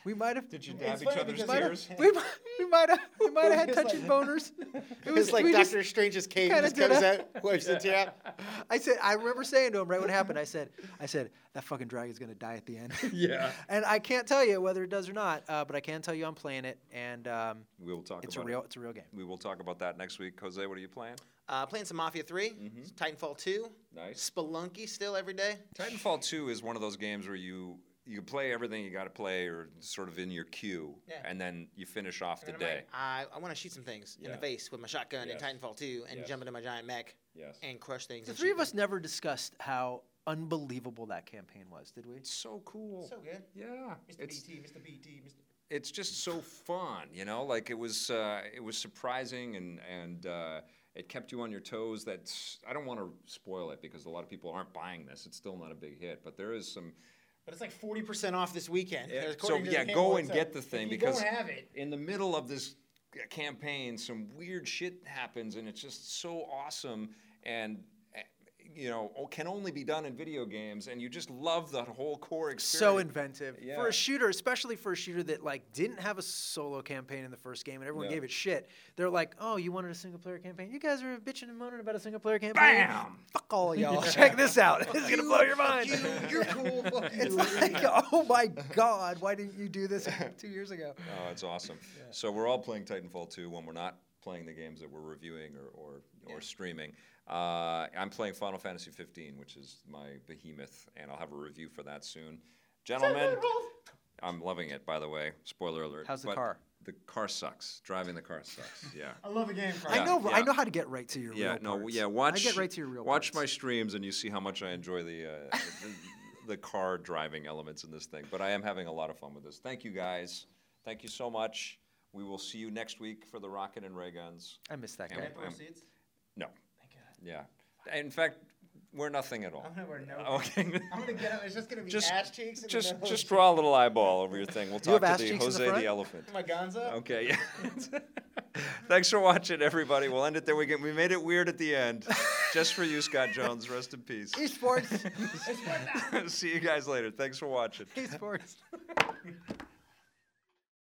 We might have. Did you dab each other's because ears? we might, we might have, we might have had It's like- touching boners. It was like Doctor Strange's cape kinda just did comes a- out, wipes the tear out. I said, I remember saying to him right when it happened. I said, I said that fucking dragon's gonna die at the end. Yeah. and I can't tell you whether it does or not, uh, but I can tell you I'm playing it, and um, We will talk it's a real, it. it's a real game. We will talk about that next week. Jose, what are you playing? Uh, playing some Mafia 3, Titanfall 2, Nice. Spelunky still every day. Titanfall 2 is one of those games where you you play everything you got to play, or sort of in your queue, Yeah. and then you finish off the And I'm day. like, I, I want to shoot some things in the face with my shotgun Yes. in Titanfall 2 and Yes. jump into my giant mech yes. and crush things. The three of us things. never discussed how unbelievable that campaign was, did we? It's so cool. So good. yeah. Mr. It's BT, Mr. BT, Mr. it's just so fun, you know. Like it was, uh, it was surprising, and and uh, it kept you on your toes. That's I don't want to spoil it because a lot of people aren't buying this. It's still not a big hit, but there is some But it's like 40% off this weekend. Yeah, so, yeah, go and get the thing because- don't have it. in the middle of this campaign, some weird shit happens, and it's just so awesome. And you know, can only be done in video games, and you just love the whole core experience. So inventive for a shooter, especially for a shooter that like didn't have a solo campaign in the first game, and everyone Yeah. gave it shit. They're like, "Oh, you wanted a single player campaign? You guys are bitching and moaning about a single player campaign. Bam! Fuck all y'all! Check this out. This is gonna blow your mind. You, you're cool. It's like, oh my god, why didn't you do this two years ago? Oh, it's awesome. So we're all playing Titanfall 2 when we're not playing the games that we're reviewing or, or, or streaming. Uh, I'm playing Final Fantasy 15, which is my behemoth, and I'll have a review for that soon. Gentlemen, I'm loving it, by the way. Spoiler alert. How's the but car? The car sucks. Driving the car sucks. Yeah. I love a game. I Yeah, know, I know how to get right to your Yeah, real no, parts. yeah. Watch. I get right to your real Watch my streams, and you see how much I enjoy the, uh, the the car driving elements in this thing. But I am having a lot of fun with this. Thank you guys. Thank you so much. We will see you next week for the rocket and ray guns. I missed that And- guy. Grant proceeds? No, Thank God. yeah. In fact, we're nothing at all. I'm gonna wear no. Okay. I'm gonna get up. It's just gonna be Just- ass cheeks. And just nose. just draw a little eyeball over your thing. We'll talk ass to the cheeks in the Jose the elephant. My Gonzo. Okay. Yeah. Thanks for watching, everybody. We'll end it there. We get, we made it weird at the end, just for you, Scott Jones. Rest in peace. Esports. See you guys later. Thanks for watching. Esports.